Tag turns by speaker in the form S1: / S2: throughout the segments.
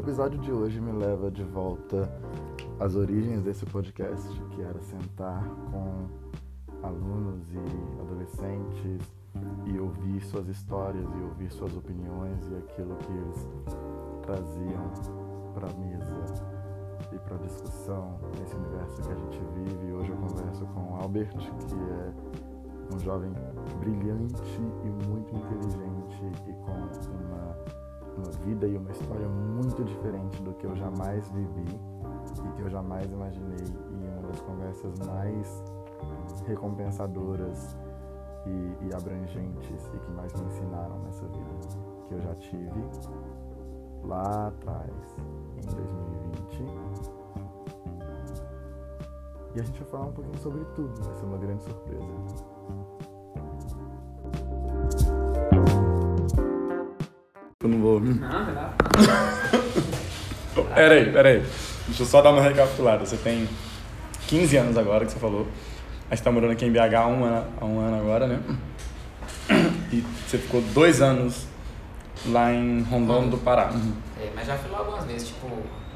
S1: episódio de hoje me leva de volta às origens desse podcast, que era sentar com alunos e adolescentes e ouvir suas histórias e ouvir suas opiniões e aquilo que eles traziam para a mesa e para a discussão nesse universo que a gente vive. E hoje eu converso com o Albert, que é um jovem brilhante e muito inteligente e com uma, uma vida e uma história muito diferente do que eu jamais vivi e que eu jamais imaginei. E uma das conversas mais recompensadoras e, e abrangentes e que mais me ensinaram nessa vida que eu já tive lá atrás, em 2020. E a gente vai falar um pouquinho sobre tudo, vai ser uma grande surpresa. Não vou.
S2: Não, relaxa.
S3: Peraí, peraí. Deixa eu só dar uma recapitulada. Você tem 15 anos agora que você falou. Aí você tá morando aqui em BH há um ano, há um ano agora, né? E você ficou dois anos lá em Rondônia do Pará.
S2: É, mas já fui lá algumas vezes, tipo.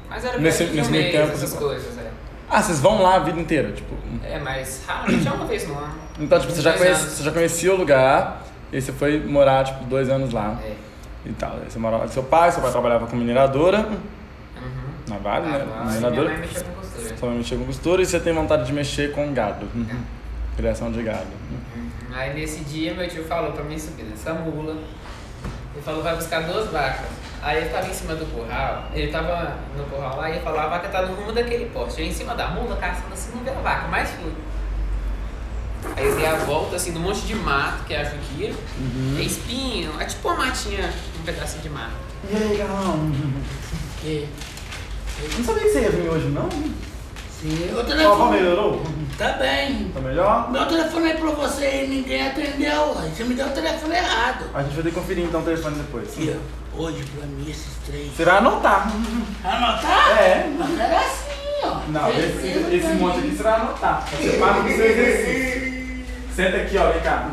S2: Mas era
S3: Nesse- nesse meio tempo
S2: essas
S3: você-
S2: coisas, é.
S3: Ah, vocês vão lá a vida inteira, tipo.
S2: É, mas raramente é uma vez no ano.
S3: Então, tipo, você já, conhece, você já conhecia o lugar e aí você foi morar, tipo, dois anos lá
S2: É.
S3: e tal. Aí você morava com seu pai, seu pai trabalhava com mineradora,
S2: Uhum.
S3: na Vale, né?
S2: Ah, minha
S3: Mineradora.
S2: mãe mexia com costura.
S3: Sua mãe mexia com costura e você tem vontade de mexer com gado. Criação de gado.
S2: Uhum. Aí nesse dia meu tio falou pra mim subir nessa mula. Ele falou, vai buscar duas vacas. Aí ele tava em cima do curral, ele tava no curral lá e ele falou, a vaca tá no rumo daquele poste. Eu em cima da mula, caçando assim, não vê a vaca, mas fui. Aí eu dei a volta assim, num monte de mato, que é a juquira. É espinho, é tipo uma matinha, um pedacinho de mato.
S3: E aí, Galão?
S4: Que?
S3: Não sabia que você ia vir hoje, não?
S4: Sim, o telefone.
S3: melhorou?
S4: Tá bem.
S3: Tá melhor?
S4: Meu telefone aí pra você e ninguém atendeu. Aí Você me deu o telefone errado.
S3: A gente vai ter que conferir então o telefone depois.
S4: Aqui, ó. Hoje pra mim esses três.
S3: Você vai anotar.
S4: Anotar?
S3: É.
S4: Mas era assim, ó.
S3: Não, esse, esse monte aqui você vai anotar. Você para no seu exercício. Senta aqui, ó, vem cá.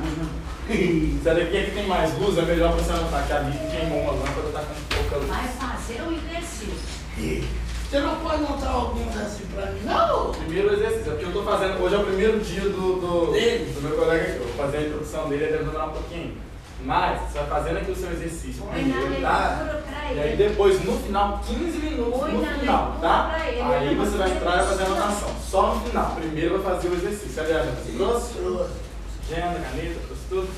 S3: Senta aqui, aqui tem mais luz, é melhor você anotar, que a Vicky queimou uma lâmpada, tá com pouca luz.
S5: Vai fazer o exercício.
S4: Você não pode anotar alguns assim pra mim, não?
S3: Primeiro exercício, é porque eu tô fazendo, hoje é o primeiro dia do, do,
S4: Dele?
S3: do meu colega aqui. Eu vou fazer a introdução dele, deve demorar um pouquinho. Mas você vai fazendo aqui o seu exercício
S5: Põe na
S3: primeiro, tá? E aí
S5: ele.
S3: depois, no final, 15 minutos
S5: Põe
S3: no
S5: na
S3: final, tá?
S5: ele,
S3: Aí
S5: ele
S3: você vai
S5: vai
S3: entrar e vai fazer a anotação. Só no final. Primeiro vai fazer o exercício. Cadê a trouxe?
S4: Trouxe.
S3: Agenda, caneta, trouxe tudo.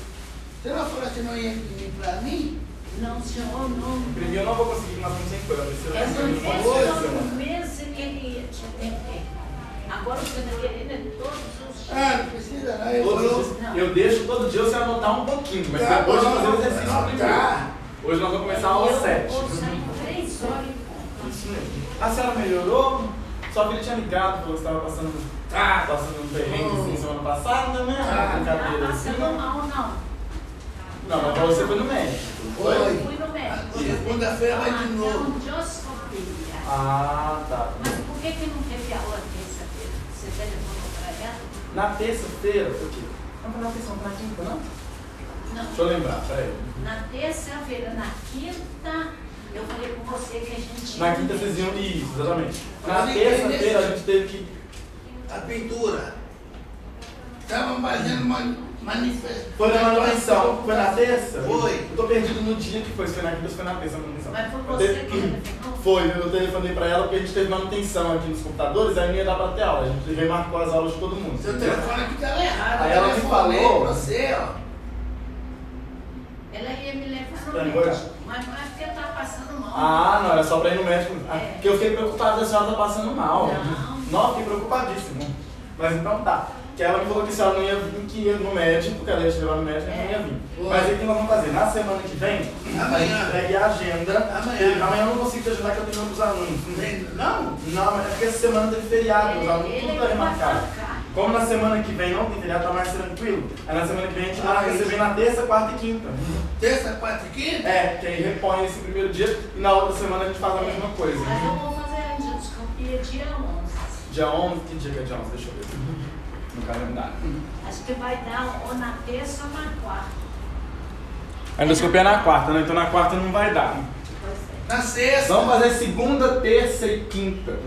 S4: Você não falou que não ia imprimir pra mim?
S5: Não, senhor, não.
S3: Imprimir eu não vou conseguir, nós estamos sem vai
S5: É
S3: coisa,
S5: no
S3: mano.
S5: mês que ele ia te atender. Agora você está querendo todos os
S4: Ah, não precisa não. Eu
S3: Todos
S4: vou.
S3: os dias- Eu deixo todo dia você anotar um pouquinho, mas
S4: Tá
S3: depois de
S4: bom,
S3: fazer o exercício
S4: tá.
S3: primeiro. Hoje nós vamos começar às
S5: Eu
S3: 7.
S5: vou sair três horas e pouco.
S3: Isso mesmo. A senhora melhorou? Sua filha tinha ligado, falou que você estava passando,
S4: Tá.
S3: passando um perrengue assim semana passada, né?
S4: Ah,
S5: Não está
S3: assim.
S5: passando mal, não.
S3: Não, mas pra você foi no médico.
S4: Foi.
S5: Eu fui no médico.
S4: Segunda-feira vai de novo.
S5: Angioscopia.
S3: Ah, tá.
S5: Mas por que, que não teve aula terça-feira? Você telefonou para ela?
S3: Na terça-feira, o quê? Não foi na terça, não na quinta, não?
S5: Não.
S3: Deixa eu lembrar, peraí.
S5: Na terça-feira, na quinta, eu falei com você que a gente.
S3: Na quinta vocês iam. Isso, exatamente. Na terça-feira a gente teve que.
S4: A pintura. Estavam fazendo uma manifestação.
S3: Foi na manutenção. Foi na terça?
S4: Foi.
S3: Eu tô perdido no dia que foi. Se foi na quinta se foi na terça a manutenção.
S5: Mas foi
S3: Eu
S5: você
S3: teve-
S5: que telefonou?
S3: Foi, eu telefonei pra ela porque a gente teve manutenção aqui nos computadores, aí não ia dar pra ter aula. A gente remarcou as aulas de todo mundo.
S4: Seu
S3: entendeu?
S4: telefone aqui estava errado.
S3: Aí
S4: Eu
S3: ela me falou-
S4: pra você, ó.
S5: Ela ia me levar no médico. Mas não é porque eu tava passando mal.
S3: Ah, não, era só pra ir no médico. Ah,
S5: É.
S3: Porque eu fiquei preocupado da senhora tá passando mal.
S5: Não.
S3: Não, fiquei preocupadíssimo. Mas então tá. Que ela me falou que a senhora não ia vir, que ia no médico, porque ela ia te levar no médico e não ia vir.
S4: Foi.
S3: Mas aí o que nós vamos fazer? Na semana que vem,
S4: Amanhã.
S3: a gente pegue a agenda.
S4: Amanhã.
S3: Amanhã eu não consigo te ajudar que eu tenho outros alunos.
S4: Não?
S3: Não, mas é porque essa semana teve feriado, os alunos tudo tá
S5: vai
S3: remarcado.
S5: marcar.
S3: Como na semana que vem não tem feriado, tá mais tranquilo. Aí na semana que vem a gente
S4: Ah,
S3: marca
S4: isso.
S3: você vem na terça, quarta e quinta.
S4: Terça, quarta e quinta?
S3: É, que aí repõe esse primeiro dia e na outra semana a gente faz a mesma coisa.
S5: Mas eu vou fazer a endoscopia dia 11.
S3: Dia 11, que dia que é dia 11? Deixa eu ver. No calendário.
S5: Acho que vai dar ou na terça ou na quarta.
S3: A endoscopia é na quarta, né? Então na quarta não vai dar.
S5: É.
S4: Na sexta.
S3: Vamos fazer segunda, terça e quinta.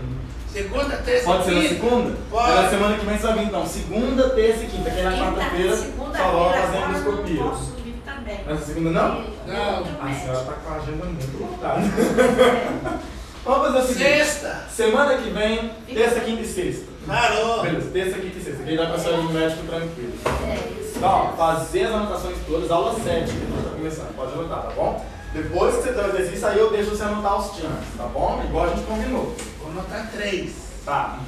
S4: Segunda, terça
S3: Pode ser na segunda?
S4: Pode.
S3: Na semana que vem você vai vir então. Segunda, terça e quinta. Que aí na quarta-feira só
S5: segunda-feira
S3: fazer
S5: não
S3: endoscopia.
S5: posso vir também.
S3: Nessa segunda não?
S4: Não.
S3: A senhora tá com a agenda muito lotada. Vamos fazer o seguinte.
S4: Sexta.
S3: Semana que vem, terça, quinta e sexta.
S4: Parou.
S3: Beleza, terça, quinta e sexta. Que aí dá pra sair no médico tranquilo.
S5: É isso.
S3: Então, ó, fazer as anotações todas, aula 7, que nós tá começando. Pode anotar, tá bom? Depois que você der o exercício, aí eu deixo você anotar os times, tá bom? Igual a gente combinou.
S4: Vou anotar três.
S3: Tá.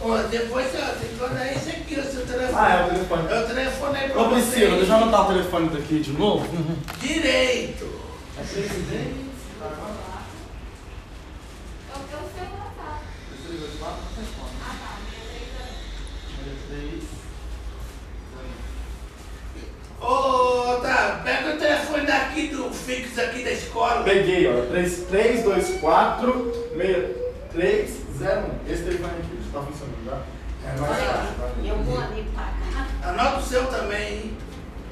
S4: Ó, depois ó, tem que esse aqui, o seu telefone.
S3: Ah, é o telefone.
S4: Eu telefonei pra
S3: Ô
S4: você.
S3: Priscila, deixa eu anotar o telefone daqui de novo.
S4: Direito.
S3: É presidente?
S4: Ô, tá, pega o telefone daqui do fixo aqui da escola.
S3: Peguei, ó. 3324 6301. Esse telefone aqui tá funcionando, tá? É mais fácil?
S5: Eu vou ali pagar.
S4: Anota o seu também, hein?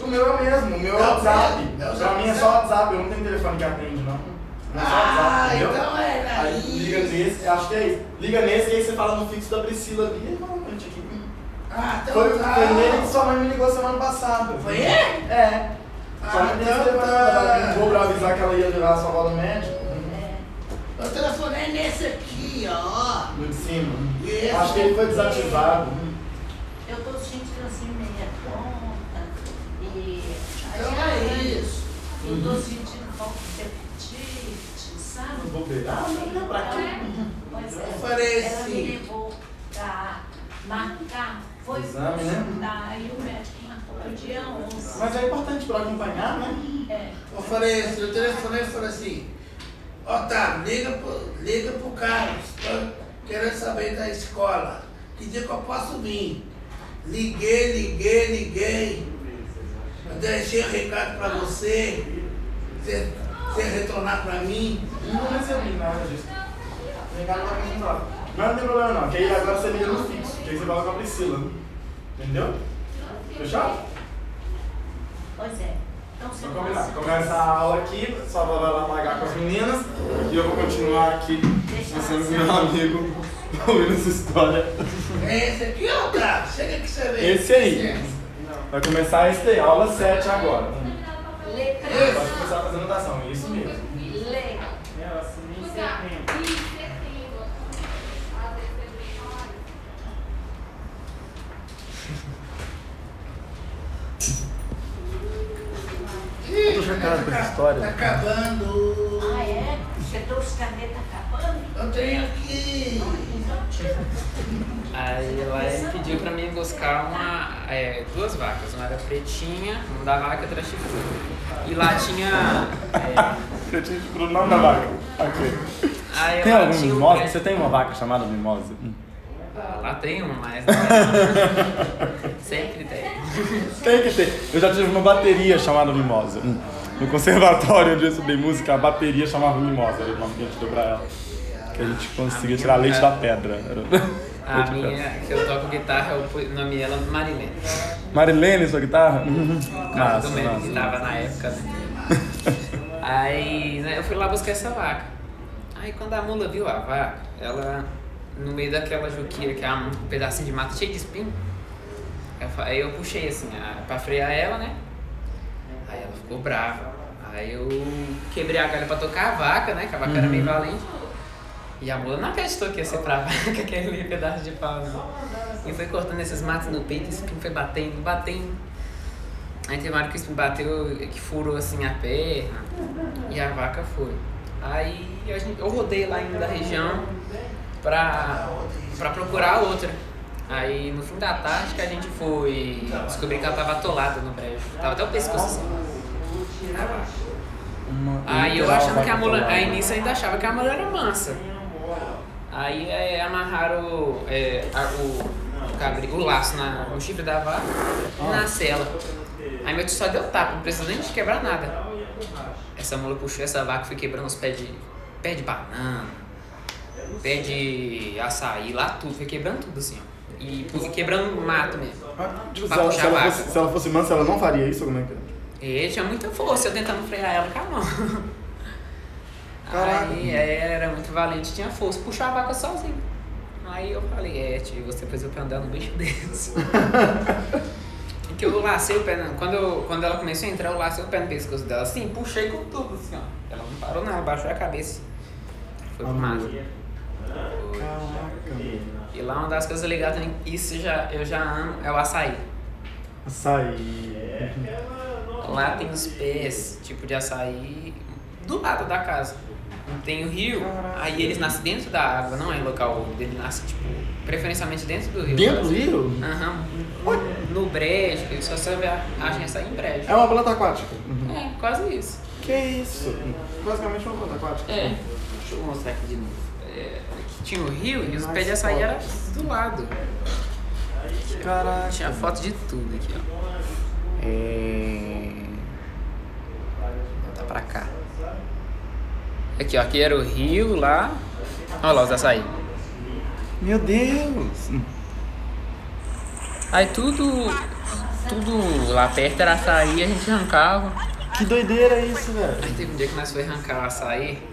S3: O meu é o mesmo, o meu é
S4: É
S3: o
S4: o
S3: WhatsApp.
S4: é o
S3: Pra mim é só WhatsApp, eu não tenho telefone que atende, não. Não é
S4: Ah,
S3: WhatsApp,
S4: então
S3: Aí
S4: isso.
S3: liga nesse, acho que é isso. Liga nesse e aí você fala no fixo da Priscila ali e aqui.
S4: Ah, então
S3: Foi,
S4: tá.
S3: foi nele que sua mãe me ligou semana passada.
S4: Foi ele?
S3: É.
S4: Ah,
S3: não
S4: então
S3: esse
S4: tá.
S3: ela ligou pra avisar que ela ia levar a sua avó no médico.
S4: Eu telefonei nesse aqui, ó.
S3: No de cima.
S4: Isso.
S3: Acho que ele foi desativado.
S5: Eu tô sentindo assim meia tonta e.
S4: Então é isso.
S5: Eu tô sentindo falta de apetite, sabe?
S3: Vou Ah, não lembro pra quê?
S5: Pois
S4: Eu
S5: é.
S4: falei
S5: Ela
S4: assim.
S5: me levou pra marcar. Foi
S3: Exame, né?
S5: Daí o médico marcou pro dia 11.
S3: Mas é importante pra acompanhar, né?
S5: É.
S4: Eu falei assim, eu telefonei e falei assim, Otávio, liga pro, liga pro Carlos, tô querendo saber da escola, que dia que eu posso vir. Liguei, liguei, liguei. Eu deixei o recado pra você, você, você retornar pra mim.
S3: Não recebi nada disso. Ligado pra mim não. Mas não tem problema não, que aí agora você liga no fixo, que aí você fala com a Priscila. Entendeu? Fechado?
S5: Pois é. Então você
S3: Vamos combinar. Começa a aula aqui, só vai lá pagar com as meninas e eu vou continuar aqui sendo meu amigo, ouvindo essa história.
S4: É esse aqui, Otávio, chega que você vê.
S3: Esse aí. Vai começar esse daí, aula 7 agora.
S5: Letra
S3: Pode começar a fazer anotação, isso mesmo.
S5: Le.
S4: Ih,
S3: tô chocado com essa
S4: tá-
S3: história.
S4: Tá acabando.
S5: Ah, é? Você trouxe caneta acabando?
S4: Eu tenho aqui.
S2: Aí lá ele pediu pra mim buscar uma, é, duas vacas. Uma era pretinha, uma da vaca e outra chifruda. E lá tinha. é,
S3: Eu tinha o nome da vaca. Aqui.
S2: aí
S3: Tem algum
S2: um
S3: mimosa? Você tem uma vaca chamada mimosa?
S2: Ah, Lá tem uma, mas. é- Sempre tem.
S3: Tem que ter. Eu já tive uma bateria chamada Mimosa. No conservatório onde eu estudei música, a bateria chamava Mimosa. Era o nome que a gente deu pra ela. Que a gente conseguia tirar leite da pedra. Era...
S2: A minha, que eu toco guitarra, eu pu- nome ela Marilene.
S3: Marilene, sua guitarra? Massa,
S2: do meme
S3: massa.
S2: que tava na época. Né? Aí né, eu fui lá buscar essa vaca. Aí quando a mula viu a vaca, ela no meio daquela juquira que é um pedacinho de mata cheio de espinho. Aí eu puxei assim, pra frear ela, né? Aí ela ficou brava. Aí eu quebrei a galha pra tocar a vaca, né? Que a vaca era meio valente. E a mula não acreditou que ia ser pra vaca aquele pedaço de pau. Não. E foi cortando esses matos no peito, esse espinho foi batendo, batendo. Aí teve uma hora que o espinho bateu, que furou assim a perna. E a vaca foi. Aí eu rodei lá indo da região pra, pra procurar outra. Aí no fim da tarde que a gente foi descobrir que ela tava atolada no brejo. Tava até o pescoço assim.
S3: Uma-
S2: Aí eu achando que a
S3: atolada.
S2: Aí nisso ainda achava que a mula era mansa. Aí é, amarraram é, a- o, o, cabri- o laço na, no chifre da vaca e na cela. Aí meu tio só deu tapa, não precisou nem de quebrar nada. Essa mula puxou essa vaca e foi quebrando os pés de. pé de banana, pé de açaí, lá tudo, foi quebrando tudo assim, ó. E pu- quebrando mato mesmo.
S3: Ah, tipo, se, ela, se, ela fosse, se ela fosse mansa, ela não faria isso? Como é que é?
S2: E tinha muita força, eu tentando frear ela com a mão.
S3: Caraca.
S2: Aí é, era muito valente, tinha força, puxar a vaca sozinho. Aí eu falei, é, tio, você precisa pra andar no bicho desse. Que eu lacei o pé, quando, eu, quando ela começou a entrar, eu lacei o pé no pescoço dela, assim, puxei com tudo, assim, ó. Ela não parou não, abaixou a cabeça. Foi pro mato.
S3: Caraca.
S2: E lá uma das coisas legais também, isso já, eu já amo, é o açaí.
S3: Açaí.
S2: Lá tem os pés, tipo de açaí, do lado da casa. Tem o rio, aí eles nascem dentro da água, não é em local úmido, ele nasce, tipo, preferencialmente dentro do rio.
S3: Dentro do rio?
S2: Aham. No brejo, que só você acha açaí em brejo.
S3: É uma planta aquática.
S2: É, quase isso.
S3: Que isso? Basicamente uma planta aquática.
S2: É. Deixa eu mostrar aqui de novo. É, aqui tinha o rio e os pés de açaí eram do lado.
S3: Caraca.
S2: Tinha foto de tudo aqui, ó. É... Tá pra cá. Aqui, ó. Aqui era o rio lá. Olha lá os açaí.
S3: Meu Deus.
S2: Aí tudo. Tudo lá perto era açaí, a gente arrancava.
S3: Que doideira isso, velho.
S2: Aí teve um dia que nós foi arrancar açaí.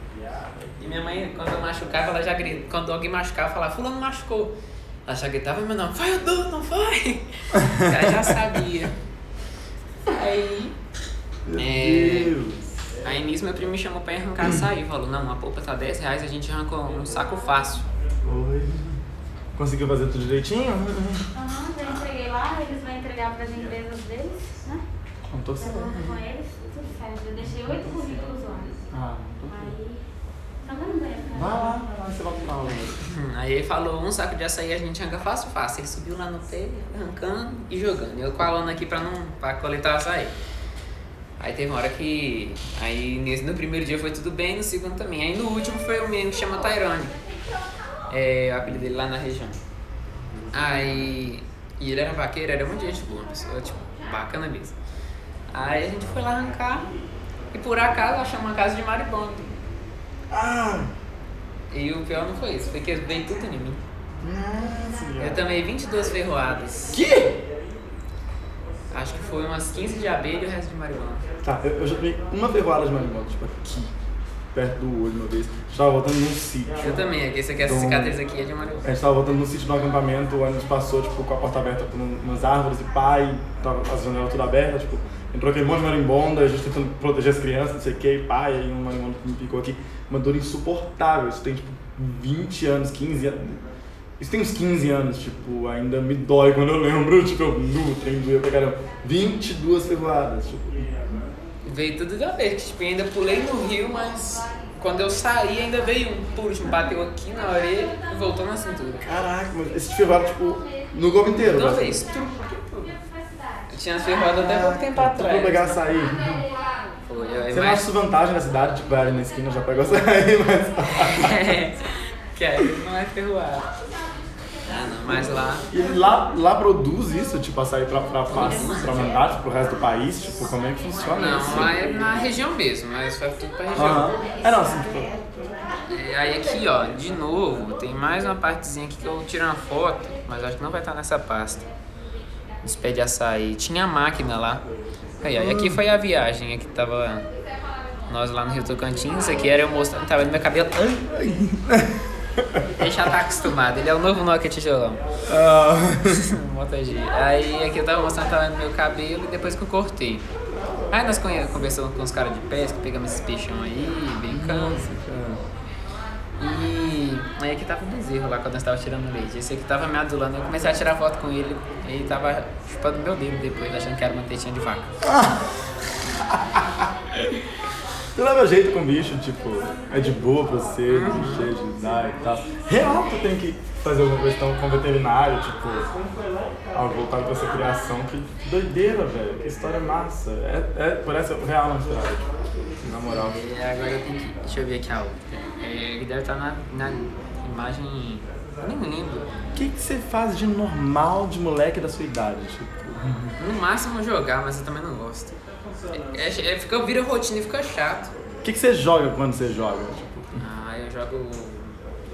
S2: Minha mãe, quando eu machucava, ela já gritava. Quando alguém machucava, falava, fulano machucou. Ela já gritava meu nome, vai Edu, não vai? ela já sabia. Aí.
S3: Meu
S2: É.
S3: Deus.
S2: Aí nisso meu primo me chamou pra ir arrancar açaí. Falou, não, a polpa tá 10 reais, a gente arrancou um saco fácil.
S3: Oi. Conseguiu fazer tudo direitinho?
S5: Aham, já entreguei lá, eles vão entregar para as empresas deles, né?
S3: Não tô
S5: vou com eles, tudo certo. Eu deixei oito currículos lá.
S3: Ah,
S5: Aí. Só vai
S3: lá, vai lá, você volta pra aula.
S2: Hum, Aí ele falou, um saco de açaí a gente arranca fácil, fácil. Ele subiu lá no pé, arrancando e jogando. Eu com a lona aqui pra, não, pra coletar o açaí. Aí teve uma hora que. Aí nesse, no primeiro dia foi tudo bem, no segundo também. Aí no último foi o menino que chama Tyrone. É o apelido dele lá na região. Aí. E ele era vaqueiro, era muito gente boa, uma pessoa, tipo, bacana mesmo. Aí a gente foi lá arrancar e por acaso achamos uma casa de maribondo.
S3: Ah!
S2: E o pior não foi isso, foi que veio tudo em mim.
S3: Nossa,
S2: Eu
S3: viado.
S2: tomei 22 ferroadas.
S3: Que?
S2: Acho que foi umas 15 de abelha e o resto de marihuana.
S3: Tá, eu, eu já tomei uma ferroada de marimbondo, tipo aqui, perto do olho uma vez. A gente tava voltando num sítio.
S2: Eu também, aqui, essa aqui, essa
S3: Então-
S2: cicatriz aqui é de marihuana.
S3: A gente tava voltando num sítio no acampamento, o ônibus passou, tipo, com a porta aberta por um- umas árvores e pai, tava as janelas tudo abertas, tipo, entrou aquele monte de marimbondo, a gente tentando proteger as crianças, não sei o que, e pai, aí um marimbondo que me picou aqui, uma dor insuportável, isso tem, tipo, 20 anos, 15 anos, isso tem uns 15 anos, tipo, ainda me dói quando eu lembro, tipo, eu, nu, trem doeu pra caramba, 22 ferroadas, tipo,
S2: Veio tudo de uma vez, tipo, ainda pulei no rio, mas quando eu saí ainda veio um por último, bateu aqui na orelha e voltou na cintura.
S3: caraca, mas esse ferroado, tipo, no golpe inteiro,
S2: De uma
S3: né?
S2: vez, tudo. Eu tinha as ferroadas até pouco tempo atrás.
S3: pegar açaí.
S2: Foi, eu,
S3: Você não acha isso vantagem na cidade, tipo, vai ali na esquina, já pega açaí, mas...
S2: é, que aí não é ferroada. Ah, não, mas lá.
S3: E lá, lá produz isso, tipo, açaí pra, pra, pra, pra mandar tipo, pro resto do país? Tipo, como é que funciona isso?
S2: Não, lá é na região mesmo, mas vai tudo pra região.
S3: Aham. É, não, assim, tipo...
S2: É, aí aqui, ó, de novo, tem mais uma partezinha aqui que eu tirei uma foto, mas acho que não vai estar nessa pasta. Os pés de açaí. Tinha máquina lá. Aí, e aqui foi a viagem, aqui tava nós lá no Rio Tocantins, aqui era eu mostrando, tava no meu cabelo. Ele já tá acostumado, ele é o novo Nokia tijolão. G. Aí aqui eu tava mostrando tava no meu cabelo e depois que eu cortei. Aí nós conversamos com os caras de pesca, pegamos esses peixão aí, brincando. E aí aqui tava o bezerro lá quando nós tava tirando leite. Esse aqui tava me adulando, eu comecei a tirar foto com ele, ele tava chupando meu dedo depois, achando que era uma tetinha de vaca.
S3: tu leva jeito com bicho, tipo, é de boa pra você, de jeito de dar e tal. Real, tu tem que fazer alguma questão com o veterinário, tipo, algo voltado pra essa criação. Que doideira, velho, que história massa. É, é, parece real na história, tipo, na moral.
S2: E agora eu tenho que. Deixa eu ver aqui a outra. É, que deve estar na, na imagem. Nem lembro.
S3: O que, você faz de normal de moleque da sua idade, tipo?
S2: No máximo jogar, mas eu também não gosto. É, é, é, fica, vira rotina e fica chato.
S3: O que, você joga quando você joga? Tipo,
S2: Ah, eu jogo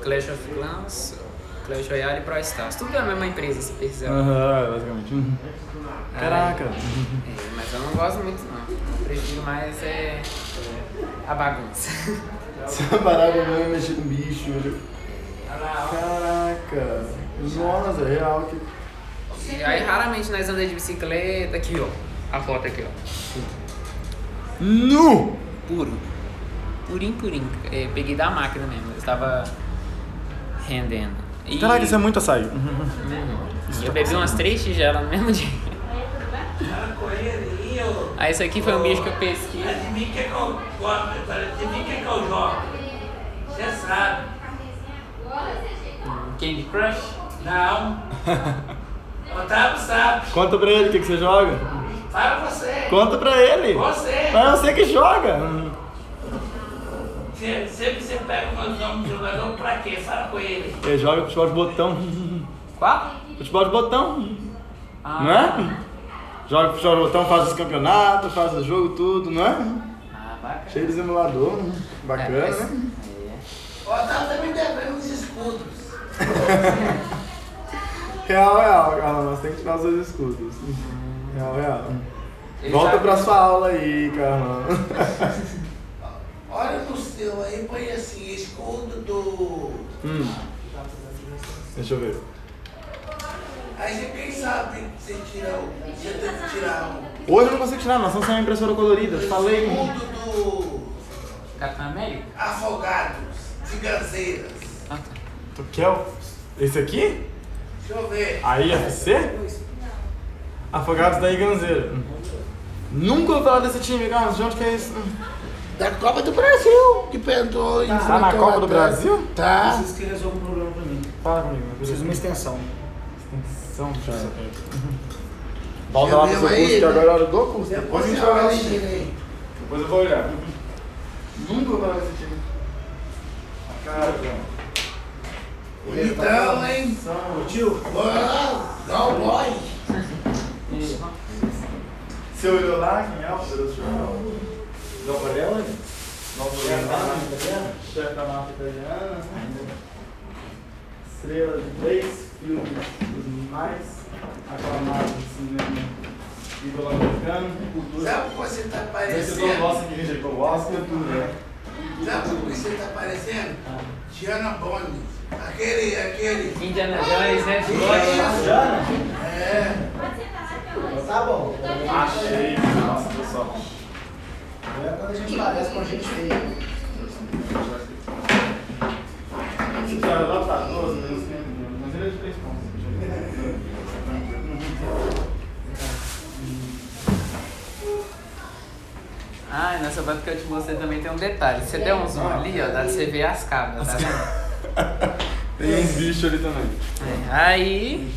S2: Clash of Clans, Clash Royale e Pro Stars. Tudo da mesma empresa, se precisar.
S3: Aham, basicamente. Caraca.
S2: É, mas eu não gosto muito não. Eu prefiro mais é, a bagunça.
S1: Parada não é mexer com bicho. Caraca. Nossa, é real que.
S2: E aí raramente nós andamos de bicicleta. Aqui, ó. A foto aqui, ó.
S1: Nu!
S2: Puro. Purinho, purinho. É, peguei da máquina mesmo. Eu estava rendendo. E...
S3: Caraca, isso é muito açaí.
S2: Uhum. Eu bebi umas três tigelas no mesmo dia. Aí esse aqui foi um bicho que eu pesquei.
S4: Adivinha o que, que eu gosto, adivinha o que, que eu jogo? Você sabe.
S2: Candy Crush?
S4: Não. Otávio sabe.
S3: Conta pra ele o que, que você joga.
S4: Fala você.
S3: Conta pra ele.
S4: Você.
S3: Mas é você que joga.
S4: Sempre você pega o nome de jogador pra quê? Fala com ele.
S3: Ele joga futebol de botão.
S2: Qual?
S3: Futebol de botão.
S2: Ah,
S3: Não é? Joga futebol de botão, faz os campeonatos, faz o jogo, tudo, não é?
S2: Ah, bacana.
S1: Cheio de simulador, né? Bacana,
S2: É, mas-
S1: né?
S4: O Otávio tá me devendo os escudos.
S1: Real, real, Carla, nós temos que tirar os seus escudos. Real, real.
S2: Ele
S1: Volta pra sua aula aí, Carla.
S4: Olha no seu aí, põe assim, escudo do.
S1: Hum. Deixa eu ver.
S4: Aí você, quem sabe você tira o. Você tem que tirar o.
S3: Hoje eu não consigo tirar, nós estamos sem a impressora colorida. Eu falei.
S4: Escudo do.
S2: Capitão América?
S4: Afogados, de Gazeiras.
S2: Tá.
S3: Tu quer o... esse aqui?
S4: Deixa eu ver.
S3: Aí, FC? Afogados da Iganzeira. Nunca ouvi falar desse time, Carlos. De onde que é isso?
S4: Da Copa do Brasil, que perdoou
S3: Tá na Copa do Brasil?
S4: Tá.
S6: Preciso que resolva um problema pra mim.
S3: Fala comigo.
S6: Preciso de uma extensão.
S3: Extensão, eu saber. Volta lá pro seu curso, que agora é hora do curso. Depois a gente
S4: você
S3: vai
S4: aí.
S3: Depois eu vou olhar. Nunca ouvi falar desse time. Cara,
S4: Bonitão, hein?
S6: Tio,
S4: Uau, Cowboy.
S3: Você olhou lá, quem é o poderoso jornal?
S6: João Varela?
S3: Novo
S6: É,
S3: jornal.
S6: tá, tá
S3: chefe da máfia italiana, estrela de três filmes dos mais aclamados do cinema ídolo americano, cultura.
S4: Sabe o que você tá
S3: Vencedor do
S4: parecendo?
S3: Oscar que rejeitou o Oscar, tudo, né?
S4: Sabe o que você tá parecendo? Diana Bond. Aquele, aquele.
S2: Indiana Jones, né?
S6: Jana?
S4: É.
S6: Tá bom.
S3: Achei, nossa, pessoal.
S6: É quando a gente parece com a gente.
S3: Esse cara lá tá 12, menos tempo, mas ele é de três pontos.
S2: Ah, nessa foto que eu te mostrei também tem um detalhe. Você der um zoom ali, ó, dá pra você ver as cabras, tá vendo?
S3: Tem uns bichos ali também.
S2: É, Aí,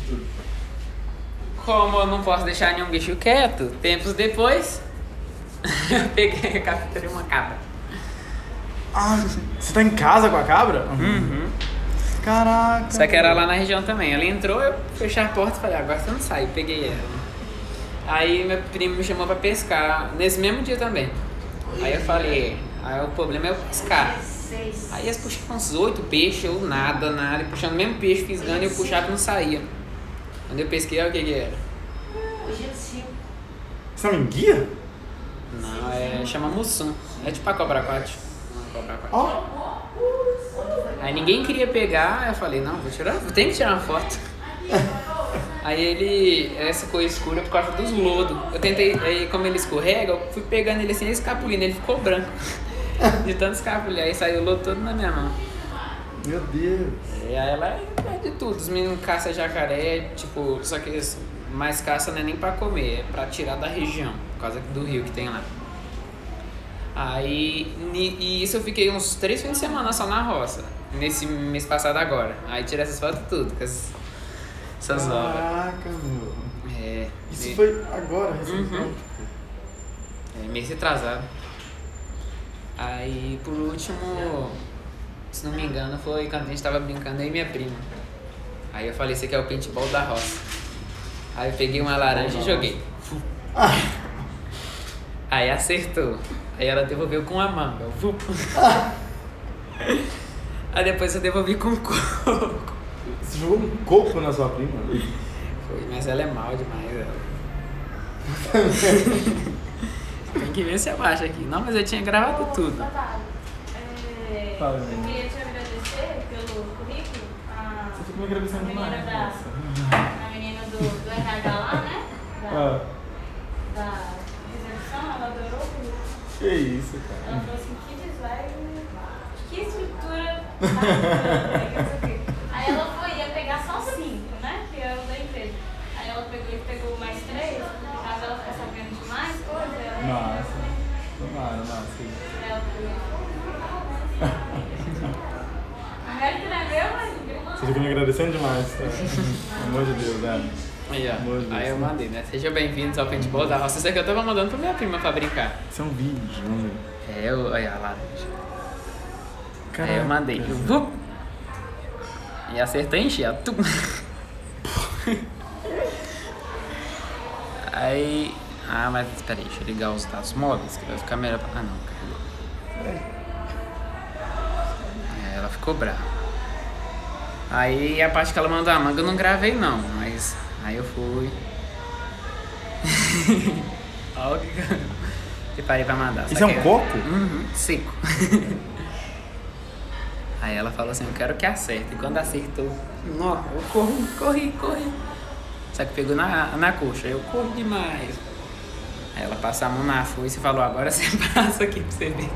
S2: como eu não posso deixar nenhum bicho quieto, tempos depois, eu peguei capturei uma cabra.
S3: Ah, você tá em casa com a cabra?
S2: Uhum.
S3: Caraca.
S2: Só que era lá na região também. Ela entrou, eu fechei a porta e falei, agora você não sai. Peguei ela. Aí meu primo me chamou pra pescar, nesse mesmo dia também. Aí eu falei, aí o problema é eu pescar. Aí eles puxavam uns oito peixes, eu nada, nada, puxando o mesmo peixe, fisgando, e eu puxava e não saía. Quando eu pesquei, olha o que que era.
S5: É.
S3: Você é um enguia?
S2: Não, é, chama mussum. É tipo a cobra aquática. Cobra aquática.
S3: Ó.
S2: Aí ninguém queria pegar, eu falei, não, vou tirar, tenho que tirar uma foto. Aí ele, essa cor escura por causa dos lodos. Eu tentei, aí como ele escorrega, eu fui pegando ele assim, escapulindo, ele ficou branco. De tanto escapulir, aí saiu o lodo todo na minha mão.
S3: Meu Deus.
S2: E aí ela é de tudo, os meninos caçam jacaré, tipo, só que mais caça não é nem pra comer, é pra tirar da região, por causa do rio que tem lá. Aí, e isso eu fiquei uns três fins de semana só na roça, nesse mês passado agora. Aí tirei essas fotos tudo, com as- essas obras.
S3: Caraca, meu.
S2: É,
S3: Isso foi agora, recentemente.
S2: Uhum. é, mês retrasado. Aí, por último, se não me engano, foi quando a gente tava brincando aí e minha prima. Aí eu falei, esse aqui é o paintball da roça. Aí eu peguei uma laranja e joguei. Aí acertou. Aí ela devolveu com a manga. Aí depois eu devolvi com coco.
S3: Você jogou um coco na sua prima?
S2: Foi, mas ela é mal demais. Ela. Tem que ver se acho aqui. Não, mas eu tinha gravado tudo.
S5: É,
S3: Fala,
S7: eu queria te agradecer pelo currículo. A,
S3: Você fica me agradecendo
S7: a menina
S3: demais.
S7: da,
S3: nossa.
S7: a menina do, do RH lá, né? Da,
S3: Ah,
S7: da recepção, ela adorou o currículo.
S3: que isso, cara.
S7: Ela falou assim, que design, que estrutura bacana, que não sei o quê. Aí ela foi, ia pegar só cinco, né? Que é o da empresa. Aí ela pegou e pegou mais três, porque caso ela ficar sabendo de mais coisa, ela
S3: Massa. Tomara, massa.
S7: ela pegou. O mérito não é meu,
S3: Você fica me agradecendo demais, tá? Pelo amor de Deus, né?
S2: Aí,
S3: Amor
S2: ó.
S3: Deus.
S2: Aí eu mandei, né? Sejam bem-vindos ao paintball da roça. Isso aqui eu tava mandando pra minha prima pra brincar.
S3: Isso é um vídeo, né?
S2: É, eu, olha a laranja.
S3: Caraca.
S2: Aí eu mandei. Vup. E acertei em cheio. Tum. Aí. Ah, mas peraí, deixa eu ligar os dados móveis que vai ficar melhor. pra- Ah, não, carregou. É, ela ficou brava. Aí a parte que ela mandou a manga eu não gravei não, mas aí eu fui. Olha o que eu preparei pra mandar.
S3: Isso é um coco?
S2: Uhum, seco. Aí ela falou assim, eu quero que acerte. E quando acertou, nó, eu corri, corri, corri. Só que pegou na, na coxa, eu corri demais. Aí ela passou a mão na foice e falou, agora você passa aqui pra você ver.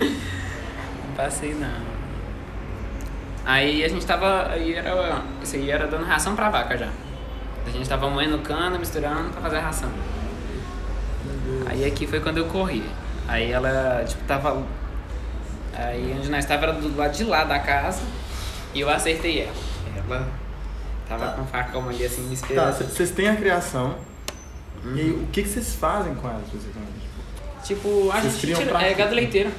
S2: Não passei não. Aí a gente tava. Aí era. Isso aí era dando ração pra vaca já. A gente tava moendo cana, misturando pra fazer a ração. Aí aqui foi quando eu corri. Aí ela, tipo, tava. Aí onde nós tava era do lado de lá da casa. E eu acertei ela. Ela tava com o facão ali assim, me
S3: Tá,
S2: esperando.
S3: c- vocês têm a criação. E aí, o que, vocês fazem com elas, basicamente?
S2: Tipo, a gente tira, é gado leiteiro.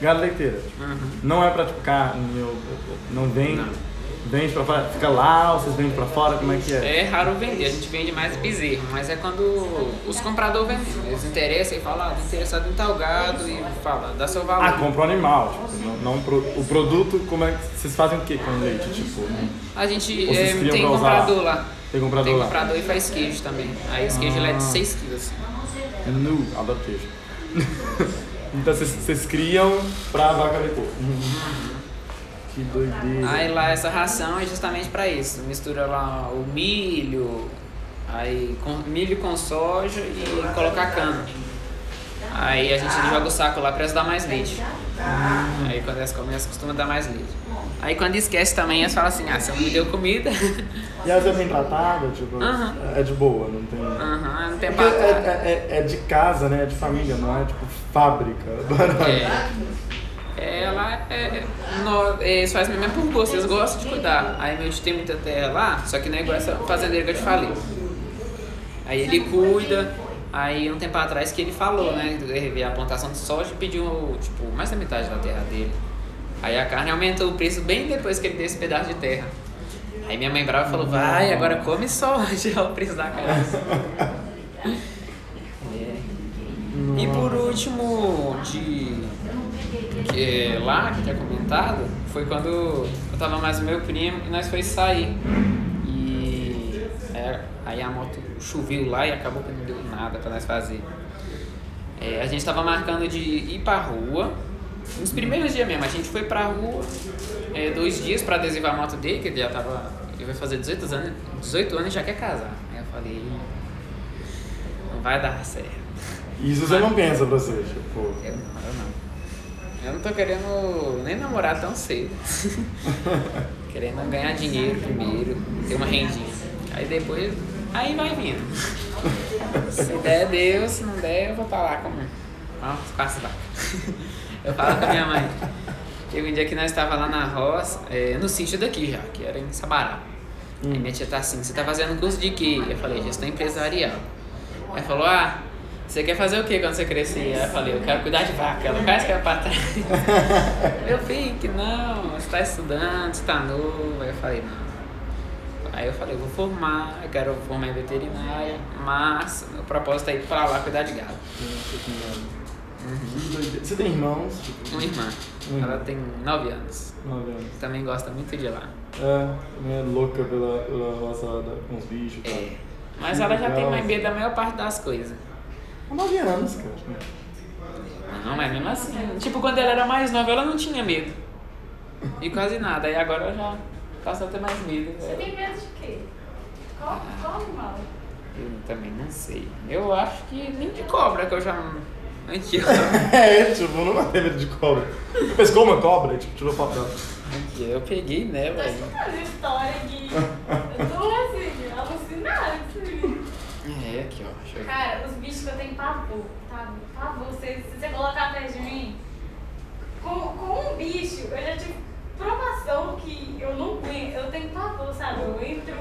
S3: Gado leiteira. tipo,
S2: Uhum.
S3: Não é pra, tipo, carne, ou- não vem,
S2: Não.
S3: vende pra fora, fica lá, ou vocês vendem pra fora, como é que é?
S2: É raro vender, a gente vende mais bezerro, mas é quando os compradores vendem. Eles interessam e falam, ah, tô interessado em tal gado e fala, dá seu valor.
S3: Ah, compra o animal, tipo, não, não pro- o produto, como é que vocês fazem o que com leite, tipo, né?
S2: A gente é, tem comprador lá.
S3: Tem comprador
S2: Tem
S3: lá?
S2: comprador e faz queijo também. Aí os queijos ele é de
S3: Ah.
S2: 6 quilos.
S3: Nu, adoro queijo. então vocês, criam pra vaca leiteira. Que doideira.
S2: Aí lá essa ração é justamente pra isso. Mistura lá o milho, aí com, milho com soja e colocar cana. Aí a gente joga o saco lá pra elas dar mais leite. Aí quando elas comem, elas costumam dar mais leite. Aí quando esquece também, elas falam assim, ah, você não me deu comida.
S3: E elas é bem tratada, tipo,
S2: Aham.
S3: é de boa, não tem...
S2: Aham, não tem
S3: Porque é, é, é- é de casa, né? É de família, não é tipo fábrica.
S2: É, ela é, no, eles fazem mesmo por gosto, eles gostam de cuidar. Aí meu tio tem muita terra lá, só que não é igual essa fazendeira que eu te falei. Aí ele cuida, aí um tempo atrás que ele falou, né? A plantação de soja e pediu, tipo, mais da metade da terra dele. Aí a carne aumentou o preço bem depois que ele deu esse pedaço de terra. Aí minha mãe brava falou, vai, agora come é o preço da. É. E por último, de que lá que tinha comentado, foi quando eu tava mais meu primo e nós foi sair. E é, aí a moto choveu lá e acabou que não deu nada pra nós fazer. É, a gente tava marcando de ir pra rua. Nos primeiros dias mesmo, a gente foi pra rua é, dois dias pra adesivar a moto dele, que ele já tava. Ele vai fazer 18 anos, 18 anos e já quer casar. Aí eu falei, não vai dar certo.
S3: Isso você não pensa pra você, tipo.
S2: Eu não, eu não. Eu não tô querendo nem namorar tão cedo. querendo ganhar dinheiro primeiro, ter uma rendinha. Aí depois, aí vai vindo. Se der, Deus, se não der, eu vou pra lá com, com as vacas. Eu falo com a minha mãe. Teve um dia que nós estávamos lá na roça, é, no sítio daqui já, que era em Sabará. Aí minha tia tá assim, você tá fazendo curso de quê? Eu falei, gestão empresarial. Aí falou, ah, você quer fazer o que quando você crescer? Aí eu falei, eu quero cuidar de vaca. Ela quase caiu pra trás. eu falei, que não, você tá estudando, você tá novo. Aí eu falei, não. Aí eu falei, eu vou formar, eu quero formar em veterinária, mas meu propósito é ir pra lá cuidar de gado.
S3: Você tem irmãos?
S2: Uma irmã,
S3: Uhum.
S2: ela tem 9 anos,
S3: nove anos.
S2: também gosta muito de lá.
S3: É, também é louca pela, pela roçada com os bichos e tal.
S2: É. Mas ela já tem
S3: Legal.
S2: medo da maior parte das coisas.
S3: Com nove anos, cara.
S2: Não, mas mesmo assim. Tipo, quando ela era mais nova, ela não tinha medo. E quase nada. E agora ela já passou a ter mais medo.
S7: Você tem medo de quê? Qual, qual animal?
S2: Eu também não sei. Eu acho que nem de cobra, que eu já. Aqui, ó.
S3: É, tipo, não vai ter medo de cobra. Você pescou uma cobra, tipo, tirou dela.
S2: Aqui, eu peguei né,
S7: Tô
S2: velho.
S7: escutando história aqui. Eu tô assim, alucinada.
S2: É, aqui, ó.
S7: Cara, os bichos que eu tenho pavor, tá? Pavor, se, se você colocar perto de mim, com, com um bicho, eu já tive provação que eu não aguento, eu tenho pavor, sabe? Eu entro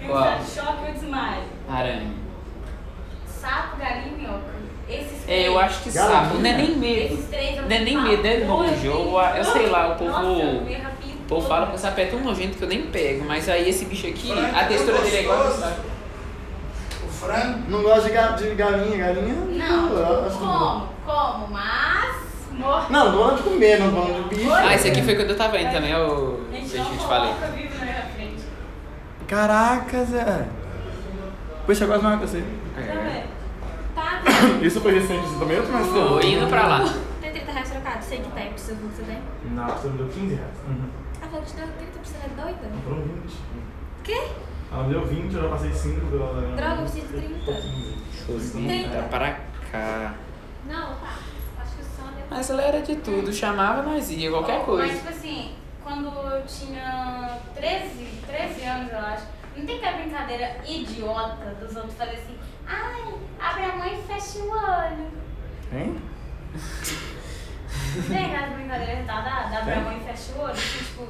S7: em um choque e eu desmaio.
S2: Aranha.
S7: Sapo, galinha e minhoca. Esses
S2: É, eu acho que
S3: Galinha.
S2: sapo. Não é nem medo.
S7: Esses três eu
S2: Não é nem medo, é nojo. Eu,
S7: assim.
S2: eu sei lá, o povo.
S7: Nossa, eu
S2: O povo fala que o sapo é tão nojento que eu nem pego. Mas aí esse bicho aqui, a textura dele é igual ao do sapo.
S4: O frango.
S3: Não gosta de, ga- de galinha, galinha?
S7: Não,
S3: eu acho que
S7: como, como, mas morre.
S3: Não, não de comer, não falando de bicho.
S2: Ah, esse aqui foi quando eu tava indo também, é o.
S7: A gente
S2: Deixa eu
S7: não
S2: te falei.
S3: Caraca, Zé. Depois chegou as marcas assim.
S7: Também.
S8: Tá,
S3: Isso foi recente isso também, outro mais
S2: Tô indo pra lá.
S8: tem 30 reais trocado. Sei que tem, precisa que você tem.
S3: Não, você me deu 15 reais. Uhum.
S8: Ah, falou que te deu 30, você é doida?
S3: Foram 20.
S8: Quê?
S3: Ela me deu 20, eu já passei 5 dela.
S8: Droga, eu preciso de 30.
S2: Tá pra cá.
S8: Não, tá. Acho que o som é...
S2: Mas ela era de tudo, chamava, nós ia, qualquer
S7: Mas,
S2: coisa.
S7: tipo assim, quando eu tinha 13, 13 anos, eu acho, não tem aquela brincadeira idiota dos outros fazer assim, ai, abre a mão e fecha o olho.
S3: Hein?
S7: Tem aquela brincadeira retardada, abre a mão e fecha o olho, que, tipo,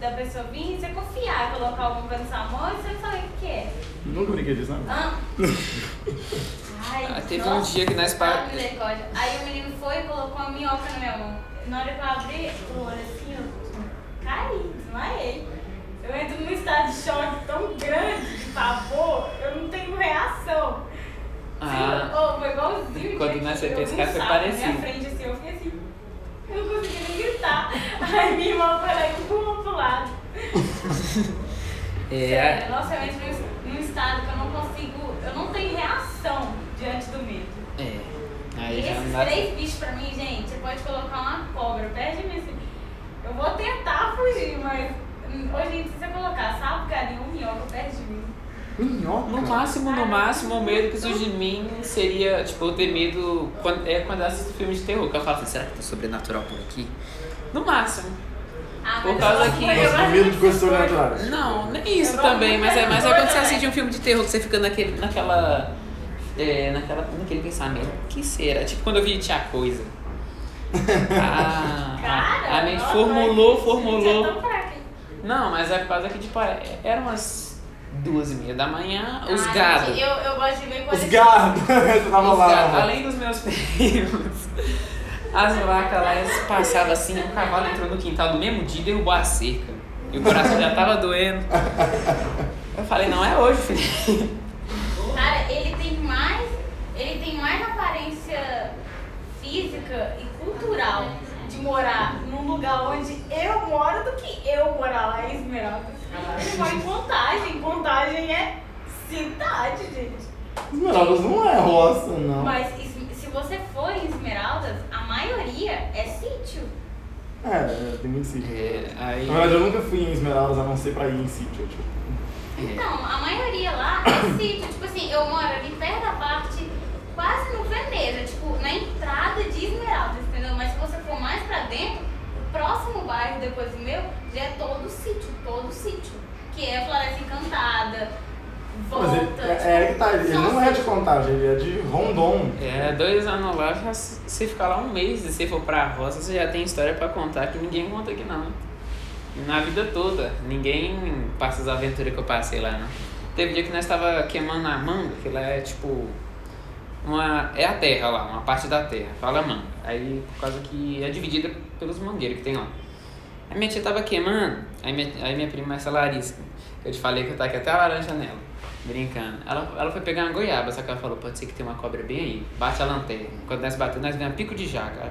S7: da pessoa vir e você confiar, colocar alguma coisa na sua mão e você não sabe o que é.
S3: Nunca brinquei disso, não.
S7: Ah. Ai,
S2: Ah, teve um
S7: nossa,
S2: dia que nós pa-
S7: misericórdia. Aí o menino foi e colocou uma minhoca na minha mão. Na hora que eu abri o olho assim, eu caí, desmaiei. Eu entro num estado de choque tão grande, de pavor, eu não tenho reação.
S2: Ah.
S7: Oh, foi igualzinho.
S2: Quando
S7: gente.
S2: nós foi pescar, foi
S7: sapo na
S2: parecido.
S7: minha frente assim, eu fiquei assim. Eu não consegui nem gritar. Aí minha irmã foi lá e empurrou pro lado.
S2: É,
S7: Sério, nossa, eu entro num, estado que eu não consigo. Eu não tenho reação diante do medo.
S2: é.
S7: E
S2: Aí não
S7: esses três bichos pra mim, gente, você pode colocar uma cobra perto de mim assim. Eu vou tentar fugir, mas hum, em dia, se você colocar sapo, galinha ou minhoca perto de mim.
S3: Minhoca.
S2: No máximo, no máximo, o medo que surge de mim seria, tipo, eu ter medo quando, é quando eu assisto filme de terror, que eu falo assim, será que tá sobrenatural por aqui? No máximo.
S7: Ah,
S2: Por
S7: mas
S2: causa
S7: eu-
S2: que-
S3: Mas medo de coisas sobrenaturais.
S2: Não, nem isso
S7: Eu
S2: também, mas é, mas é
S7: de
S2: quando você assiste um filme de terror que você fica naquele, naquela. É, naquela, naquele pensamento. Que será? Tipo quando eu vi Tinha Coisa. Ah,
S7: Cara,
S2: a, a mente formulou, formulou.
S7: é.
S2: Não, mas é por causa que, tipo, é- eram umas duas e meia da manhã, os
S7: Ah,
S2: gados.
S7: Eu, eu gosto de ver
S3: Os gados. Você tava
S2: Os
S3: lá. mano.
S2: além dos meus primos, as vacas lá, eles passavam assim, um cavalo entrou no quintal do mesmo dia e derrubou a cerca. E o coração já tava doendo. Eu falei, não é hoje, filho.
S7: Cara, ele tem mais. Ele tem mais aparência física e cultural morar num lugar onde eu moro do que eu morar lá em Esmeraldas. Ele mora em Contagem. Contagem é cidade, gente.
S3: Esmeraldas não é roça, não.
S7: Mas se você for em Esmeraldas, a maioria é sítio.
S3: É, tem muito sítio.
S2: É, aí.
S3: Na verdade, eu nunca fui em Esmeraldas a não ser pra ir em sítio. Tipo.
S7: Então, a maioria lá é sítio. Tipo assim, eu moro ali perto da parte, quase no Veneza, tipo, na entrada de Esmeraldas, entendeu? Mas se você for mais pra dentro, o próximo bairro depois do meu já é todo sítio, todo sítio. Que é Floresta Encantada, volta.
S3: Mas ele, é, é que tá, ele
S7: são
S3: não é de contagem, ele é de Rondon.
S2: É, dois anos lá, já, se você ficar lá um mês e você for pra roça, você já tem história pra contar que ninguém conta aqui não. Na vida toda, ninguém passa as aventuras que eu passei lá, não. Teve dia que nós tava queimando a manga, que lá é tipo. Uma, é a terra lá, uma parte da terra, fala manga. Aí, por causa que é dividida pelos mangueiros que tem lá. Aí minha tia tava queimando, aí minha, aí minha prima, essa Larissa, eu te falei que eu tava aqui até a laranja nela, brincando. Ela, ela foi pegar uma goiaba, só que ela falou, pode ser que tem uma cobra bem aí, bate a lanterna. Quando nós batemos, nós vemos um pico de jaca.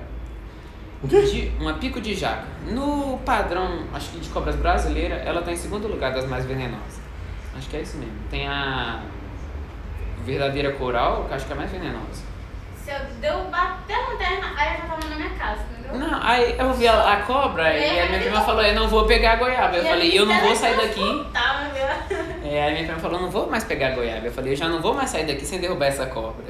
S3: O quê?
S2: De, uma pico de jaca. No padrão, acho que de cobras brasileira, ela tá em segundo lugar das mais venenosas. Acho que é isso mesmo. Tem a verdadeira coral, que acho que é mais venenosa.
S7: Se eu deu bater a lanterna, aí eu já tava na minha casa, entendeu?
S2: Não, aí eu vi a, a cobra e a minha prima falou, eu não vou pegar a goiaba. Eu
S7: E
S2: falei, eu não vou sair daqui.
S7: Tava, viu?
S2: É, aí minha prima falou, não vou mais pegar a goiaba. Eu falei, eu já não vou mais sair daqui sem derrubar essa cobra.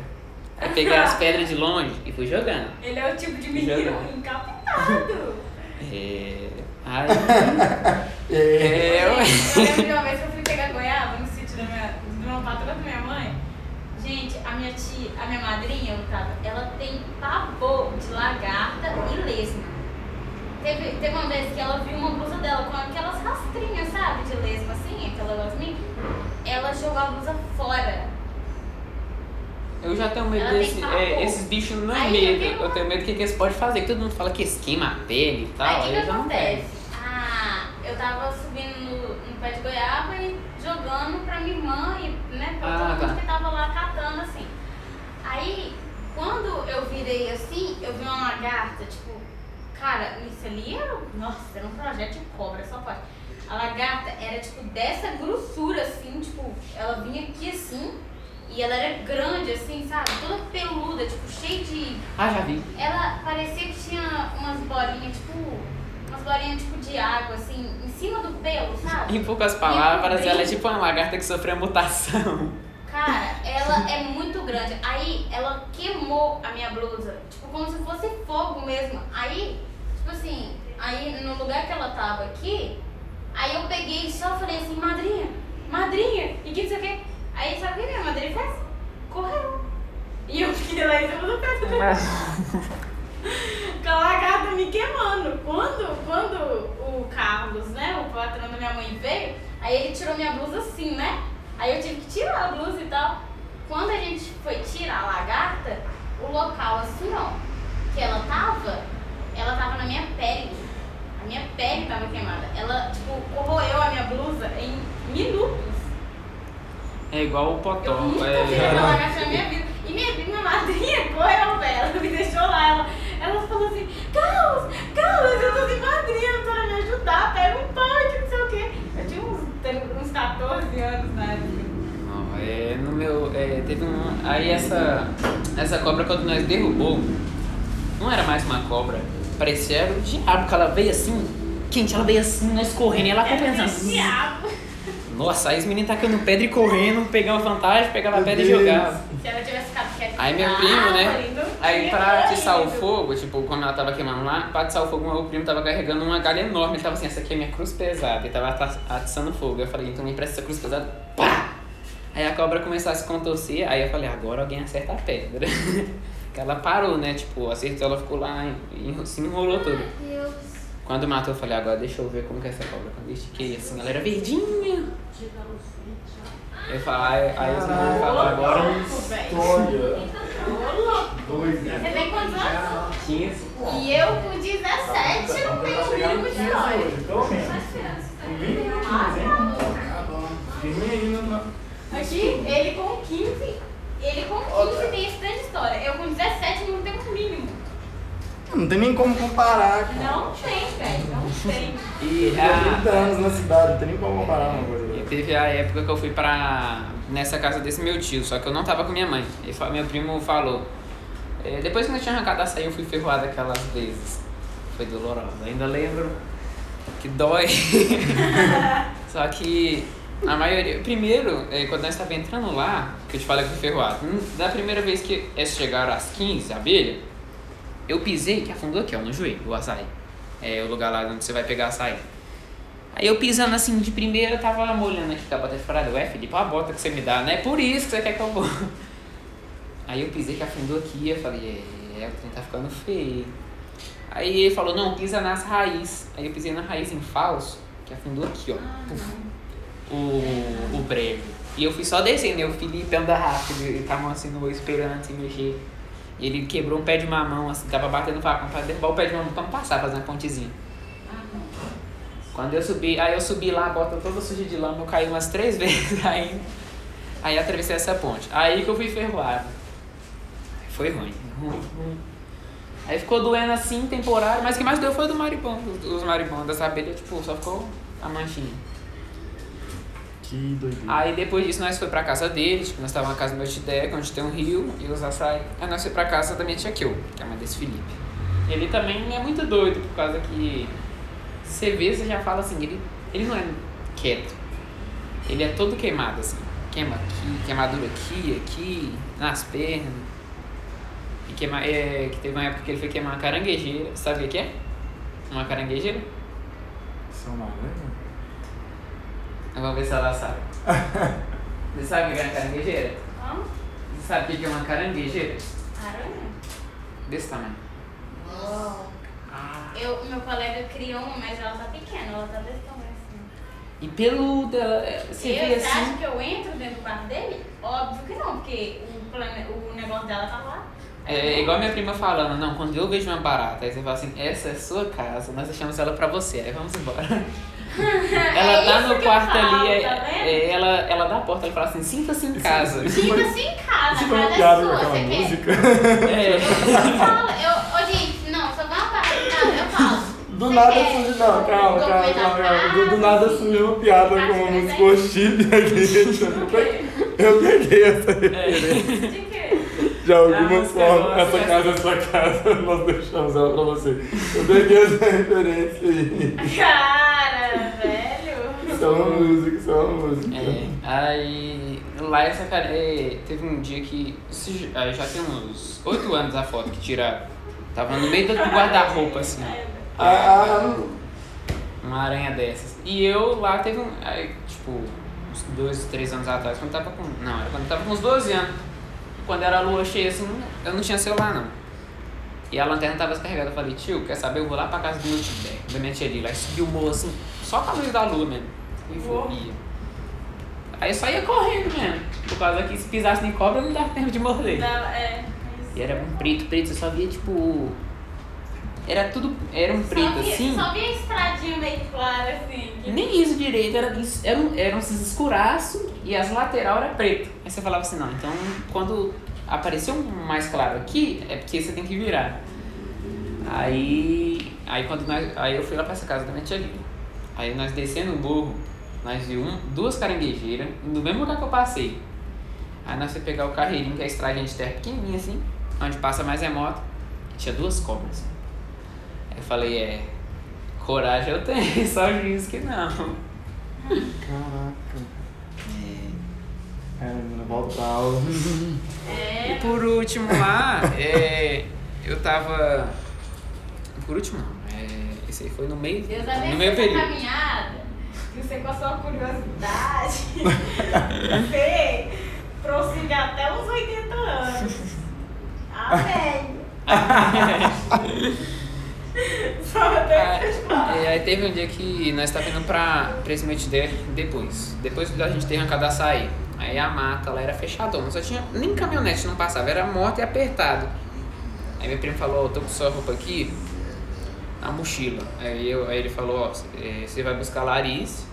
S2: Aí peguei as pedras de longe e fui jogando.
S7: Ele é o tipo de menino
S2: Jogando.
S7: encapetado.
S2: É... Aí...
S1: É.
S2: É,
S7: Eu
S2: ué.
S7: lembro de uma vez que eu fui pegar goiaba no sítio da minha, de uma patroa da minha mãe. Gente, a minha tia, a minha madrinha, Otávio, ela tem pavor de lagarta e lesma. Teve, teve uma vez que ela viu uma blusa dela com aquelas rastrinhas, sabe, de lesma assim, aquela gosminha. Ela jogou a blusa fora.
S2: Eu já tenho medo desse. É, esses bichos não é medo.
S7: que
S2: Eu tenho medo do que, que eles podem fazer. Que todo mundo fala que esquema a pele e tal.
S7: Aí o que
S2: eu
S7: acontece? Ah, eu tava subindo no, no pé de goiaba e jogando pra minha irmã e né, pra
S2: Ah,
S7: todo mundo
S2: tá.
S7: que tava lá catando assim. Aí, quando eu virei assim, eu vi uma lagarta, tipo, cara, isso ali era. Nossa, era um projeto de cobra, só pode. A lagarta era tipo dessa grossura assim, tipo, ela vinha aqui assim. E ela era grande, assim, sabe? Toda peluda, tipo, cheia de
S2: Ah, já vi.
S7: ela parecia que tinha umas bolinhas, tipo. Umas bolinhas tipo de água, assim, em cima do pelo, sabe?
S2: Em poucas palavras, ela é tipo uma lagarta que sofreu mutação.
S7: Cara, ela é muito grande. Aí ela queimou a minha blusa, tipo, como se fosse fogo mesmo. Aí, tipo assim, aí no lugar que ela tava aqui, aí eu peguei e só falei assim, madrinha, madrinha, e que não sei o quê. Aí sabe o que minha madrinha fez? Correu. E eu fiquei lá em cima do pé com a lagarta me queimando. Quando, quando o Carlos, né, o patrão da minha mãe veio, aí ele tirou minha blusa assim, né? Aí eu tive que tirar a blusa e tal. Quando a gente foi tirar a lagarta, o local assim, ó, que ela tava, ela tava na minha pele. A minha pele tava queimada. Ela, tipo, corroeu a minha blusa em minutos.
S2: É igual o
S7: Eu
S2: potó.
S7: nunca vi
S2: É...
S7: lagarta na minha vida. E minha, minha madrinha correu, velho. Ela me deixou lá. Ela, ela falou assim: Carlos, Carlos, eu tô sem madrinha pra me ajudar. Pega um pão que não sei o quê. Eu tinha uns, uns 14 anos na época.
S2: Não, é, no meu. É, teve um. Aí essa. Essa cobra quando nós derrubou, não era mais uma cobra. Parecia era o diabo, porque ela veio assim, quente, ela veio assim, nós correndo, e ela compensando.
S7: diabo.
S2: Nossa, aí os meninos tacando pedra e correndo, pegava vantagem, pegava a pedra e
S1: Deus.
S2: jogava.
S7: Se ela tivesse ficado quieta.
S2: Aí meu primo, né? Aí pra atiçar o fogo, tipo, quando ela tava queimando lá, pra atiçar o fogo, meu primo tava carregando uma galha enorme. Ele tava assim, essa aqui é minha cruz pesada. Ele tava atiçando fogo. Eu falei, então me empresta essa cruz pesada. Pá! Aí a cobra começou a se contorcer, aí eu falei, agora alguém acerta a pedra. que ela parou, né? Tipo, acertou, ela ficou lá e se enrolou tudo.
S8: Meu Deus.
S2: Quando matou, eu falei, agora deixa eu ver como que é essa cobra. Quando eu estiquei assim, ela era verdinha. Eu falei, aí, os meninos falaram, agora
S7: velho.
S1: História.
S7: Louco.
S1: Doida.
S7: Você tem quantos anos?
S2: 15.
S7: E eu com 17 não tenho o mínimo de história.
S3: Pelo menos. Com 20 minutinhos, hein? Diminui ainda.
S7: Aqui, ele com 15, ele com 15 tem esse tanto de história. Eu com 17 não tenho mínimo.
S1: Não tem nem como comparar, cara.
S7: Não tem, velho, não tem.
S2: E a,
S1: 30 anos na cidade, não tem nem como comparar uma coisa
S2: E teve a época que eu fui pra. nessa casa desse meu tio, só que eu não tava com minha mãe. E meu primo falou. é, depois que eu tinha arrancado a saia, eu fui ferroado aquelas vezes. Foi doloroso. Ainda lembro que dói. só que a maioria. Primeiro, é, quando nós estávamos entrando lá, que eu te falei que fui ferroado, da primeira vez que eles chegaram às 15, a abelha, eu pisei, que afundou aqui, ó, no joelho, o açaí. É o lugar lá onde você vai pegar açaí. Aí eu pisando assim de primeira, tava molhando aqui com a bota furada. Ué, Felipe, olha a bota que você me dá, não é por isso que você quer que eu vou. Aí eu pisei que afundou aqui, eu falei, é, o trem tá ficando feio. Aí ele falou, não, pisa nas raízes. Aí eu pisei na raiz em falso, que afundou aqui, ó. Puf. o, o breve. E eu fui só descendo, e o Felipe anda rápido, ele tava assim no esperando assim mexer. Ele quebrou um pé de mamão, assim, tava batendo facão pra derrubar o pé de mamão pra não passar, fazer uma pontezinha. Quando eu subi, aí eu subi lá, a bota toda suja de lama, eu caí umas três vezes aí. Aí atravessei essa ponte. Aí que eu fui ferroado. Foi ruim, ruim, ruim. Aí ficou doendo assim, temporário, mas o que mais deu foi do maribondo, os, os maribondos, essa abelha, tipo, só ficou a manchinha.
S3: Que doideira.
S2: Aí depois disso nós foi pra casa dele, tipo, nós estávamos na casa do meu Tideca, onde tem um rio e os açaí. Aí nós foi pra casa da minha tia Kill, que é a mãe desse Felipe. Ele também é muito doido, por causa que você vê, você já fala assim, ele, ele não é quieto. Ele é todo queimado, assim. Queima aqui, queimadura aqui, aqui, nas pernas. E queima, é, que teve uma época que ele foi queimar uma caranguejeira. Sabe o que é? Uma caranguejeira?
S3: São malandros?
S2: Vamos ver se ela sabe. Você sabe o que é uma caranguejeira?
S7: Hã?
S2: Você sabe o que é uma caranguejeira?
S7: Aranha?
S2: Desse tamanho.
S7: Uau. Eu, meu colega criou uma, mas ela tá pequena, ela tá desse tamanho assim.
S2: E peluda, ela- você
S7: eu,
S2: vê
S7: você
S2: assim.
S7: acha que eu entro dentro do quarto dele? Óbvio que não, porque o, plane... o negócio dela tá lá.
S2: É igual minha prima falando, não, quando eu vejo uma barata, aí você fala assim, essa é sua casa, nós deixamos ela pra você, aí vamos embora. ela
S7: É
S2: tá no quarto
S7: falo,
S2: ali, é-
S7: tá
S2: é, ela, ela dá a porta, ela fala assim, sinta-se em casa.
S7: Sinta-se em casa,
S3: Isso
S7: casa é
S3: piada com
S7: sua,
S3: aquela
S7: você quer?
S3: música.
S2: É.
S7: Eu falo, eu, ô gente, não, só vai uma parada casa, eu falo.
S3: Do
S7: Você
S3: nada surge. Não, calma, calma, calma. Do, do nada surgiu uma piada com uma música Oxib aqui. Eu peguei essa referência.
S7: De quê?
S3: De alguma forma,
S2: é
S3: essa
S2: nossa.
S3: casa é sua casa, nós deixamos ela pra você. Eu peguei essa referência aí. É uma música, é uma música.
S2: É, aí lá essa cara, é, teve um dia que, isso já- tem uns 8 anos a foto que tiraram, tava no meio do guarda-roupa assim.
S3: Ah,
S2: uma aranha dessas. E eu lá teve um. Aí, tipo, uns dois, três anos atrás, quando tava com. Não, era quando tava com uns 12 anos. Quando era a lua cheia, assim, eu não tinha celular não. E a lanterna tava descarregada. Eu falei, tio, quer saber? Eu vou lá pra casa do meu tio, da minha tia ali. Lá e subi o morro assim, só com a luz da lua mesmo. E. Aí eu só ia correndo mesmo. Por causa que se pisasse em cobra não dava tempo de morder.
S7: Dá- É.
S2: E era um preto, preto, eu só via tipo. Era tudo. Era um preto
S7: só vi,
S2: assim.
S7: Só vi a estradinha meio clara assim. que-
S2: Nem isso direito, era, isso- era, um- eram esses escuraços e as lateral era preto. Aí você falava assim, não, então quando apareceu um mais claro aqui, é porque você tem que virar. Aí, aí quando nós, aí eu fui lá pra essa casa da minha tia Lívia. Aí nós descendo o morro, nós vimos um, duas caranguejeiras, no mesmo lugar que eu passei. Aí nós fomos pegar o carreirinho, que é a estradinha de terra pequenininha assim, onde passa mais é moto, e tinha duas cobras. Aí eu falei, é, coragem eu tenho, só juízo que não.
S3: Caraca. É, menina, volta pra aula.
S2: E
S7: É.
S2: por último lá, é, eu tava. Por último não, é, esse aí foi no meio.
S7: Deus
S2: no meio período.
S7: caminhada. Você com a sua curiosidade. você prossiga até os 80 anos. Amém. Só tem que falar.
S2: Aí, teve um dia que nós tava indo pra, pra esse depois. Depois da gente ter arrancado açaí. Aí a mata lá era fechadona, só tinha. Nem caminhonete não passava, era moto e apertado. Aí meu primo falou, tô com sua roupa aqui na mochila. Aí, eu, aí ele falou, ó, você vai buscar Larissa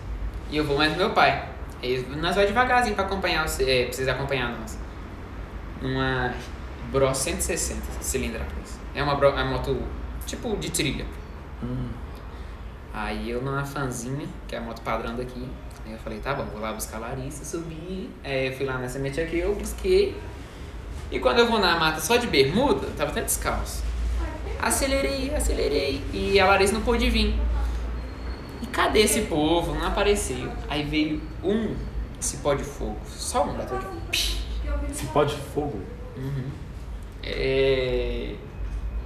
S2: e eu vou mais meu pai. Aí nós vai devagarzinho pra acompanhar você, é, pra vocês acompanhar nós. Uma Bro 160 cilindradas. É uma, Bro, é uma moto tipo de trilha. Aí eu numa fanzinha, que é a moto padrão daqui. Aí eu falei, tá bom, vou lá buscar a Larissa, subi. Aí eu fui lá nessa mente aqui, eu busquei. E quando eu vou na mata só de bermuda, eu tava até descalço. Acelerei, acelerei. E a Larissa não pôde vir. E cadê esse povo? Não apareceu. Aí veio um cipó de fogo. Só um bateu aqui.
S3: Se pode fogo.
S2: Uhum. É...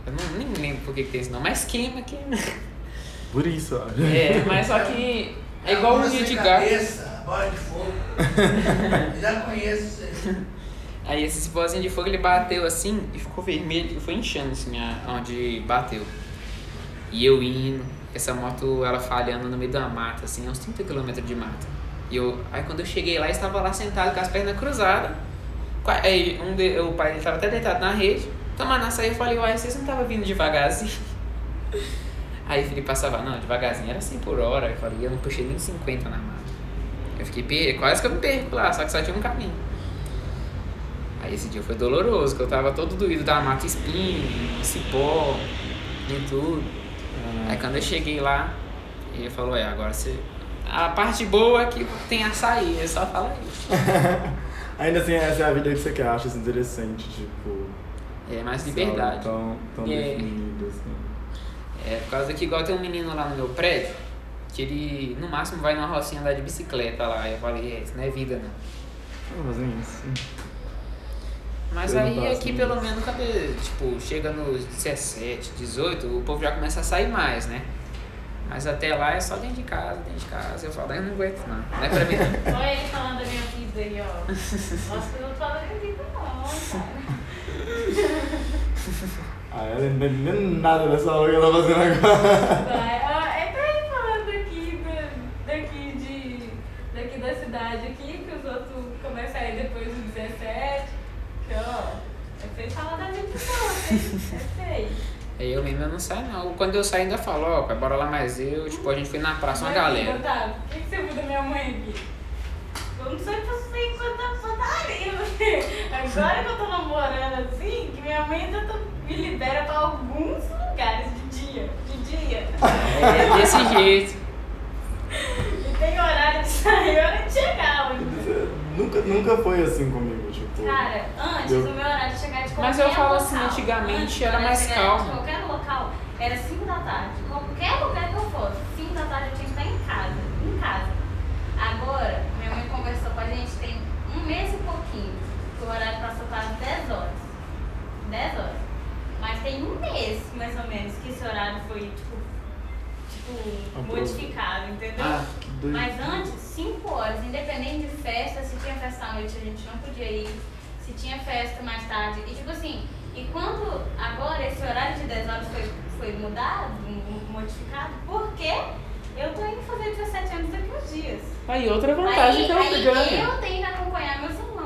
S2: Eu não, nem lembro por que, que tem isso não, mas queima, queima.
S3: Por isso, ó.
S2: É, mas só que é igual um dia de gato.
S4: cabeça, bola de fogo. Já conheço isso aí.
S2: Aí esse cipózinho de fogo ele bateu assim e ficou vermelho e foi inchando assim a- onde bateu. E eu indo, essa moto ela falhando no meio da mata, assim, uns 30 km de mata. E eu, aí quando eu cheguei lá, estava lá sentado com as pernas cruzadas. Aí um de, o pai estava até deitado na rede, tomando açaí, eu falei, uai, vocês não estavam vindo devagarzinho? Aí o passava, não, devagarzinho, era 100 por hora. Eu falei, eu não puxei nem 50 na mata. Eu fiquei, quase que eu me perco lá, só que só tinha um caminho. Aí esse dia foi doloroso, que eu tava todo doído da mata espinho, cipó e tudo. Aí quando eu cheguei lá, ele falou, é, agora você. A parte boa é que tem açaí, é só falar isso.
S3: Ainda assim, essa é a vida que você quer, acha isso interessante, tipo.
S2: É mais liberdade.
S3: Tão, tão
S2: É.
S3: definida, assim.
S2: É, por causa que igual tem um menino lá no meu prédio, que ele no máximo vai numa rocinha andar de bicicleta lá. Eu falei, é, isso não é vida não.
S3: Vamos fazer isso.
S2: Mas
S3: Eu
S2: aí aqui pelo menos, cadê, tipo, chega nos 17, 18, o povo já começa a sair mais, né? Mas até lá é só dentro de casa, dentro de casa. Eu falo, eu não aguento não, não é pra mim não.
S7: Olha ele falando da minha vida aí, ó. Nossa, eu não falo da minha vida, não, cara.
S3: Ah, ela não nada dessa aula que ela tá fazendo agora.
S7: Vai, ó, é pra ele falando daqui, do- daqui, de, daqui da cidade aqui, que os outros começam a ir depois do 17. Que, ó, é feio falar da vida dos outros, hein? É feio.
S2: Aí eu mesmo eu não saio não. Quando eu saio ainda falo, ó, bora lá mais eu. Tipo, a gente foi na praça uma
S7: Mas,
S2: galera.
S7: Otávio, o que, que você viu da minha mãe aqui? Eu não sei pra você enquanto putaria, Agora que eu tô namorando assim, que minha mãe ainda tá- me libera pra alguns lugares de dia. De dia.
S2: É desse jeito.
S7: E tem horário de sair e hora de chegar. hoje.
S3: Nunca, nunca foi assim comigo, tipo.
S7: Cara, antes
S3: Eu-
S7: o meu horário de chegar de qualquer
S2: Mas eu falo assim,
S7: local,
S2: antigamente
S7: antes,
S2: era mais calmo.
S7: De qualquer local era 5 da tarde. Qualquer lugar que eu fosse, 5 da tarde eu tinha que estar em casa. Em casa. Agora, minha mãe conversou com a gente tem um mês e pouquinho. Que o horário passou para 10 horas. 10 horas. Mas tem um mês, mais ou menos, que esse horário foi, tipo, tipo modificado, entendeu?
S2: Ah,
S3: que doido.
S7: Mas antes, 5 horas, independente de festa, se tinha festa à noite a gente não podia ir, se tinha festa mais tarde. E tipo assim, e quando agora esse horário de 10 horas foi, foi mudado, modificado, porque eu tô indo fazer 17 anos daqui uns dias.
S2: Aí outra vantagem
S7: aí,
S2: que eu
S7: aí
S2: ganho.
S7: eu tenho que acompanhar meus irmãos, entendeu?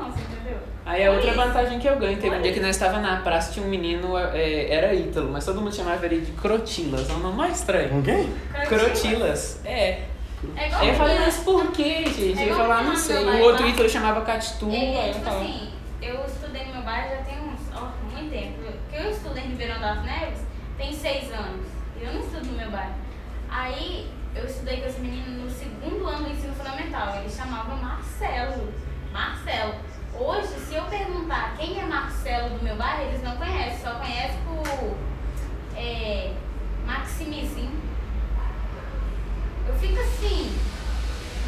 S2: Aí é outra
S7: isso.
S2: vantagem que eu ganho. Teve um
S7: Por
S2: dia que nós estava na praça, tinha um menino, é, era Ítalo, mas todo mundo chamava ele de Crotilas. É o nome mais estranho.
S3: Quem?
S2: Crotilas. É.
S7: É igual
S2: Aí eu falei, mas por que, gente?
S7: É
S2: Ele falou, ah, não sei. O outro. Ítalo chamava Catitu.
S7: É, é, tipo
S2: falava,
S7: assim, eu estudei no meu bairro já tem uns, ó, muito tempo. Porque eu estudo em Ribeirão das Neves tem seis anos. E eu não estudo no meu bairro. Aí eu estudei com esse menino no segundo ano do ensino fundamental. Ele chamava Marcelo. Marcelo. Hoje, se eu perguntar quem é Marcelo do meu bairro, eles não conhecem. Só conhecem por é, Maximizinho. Eu fico assim,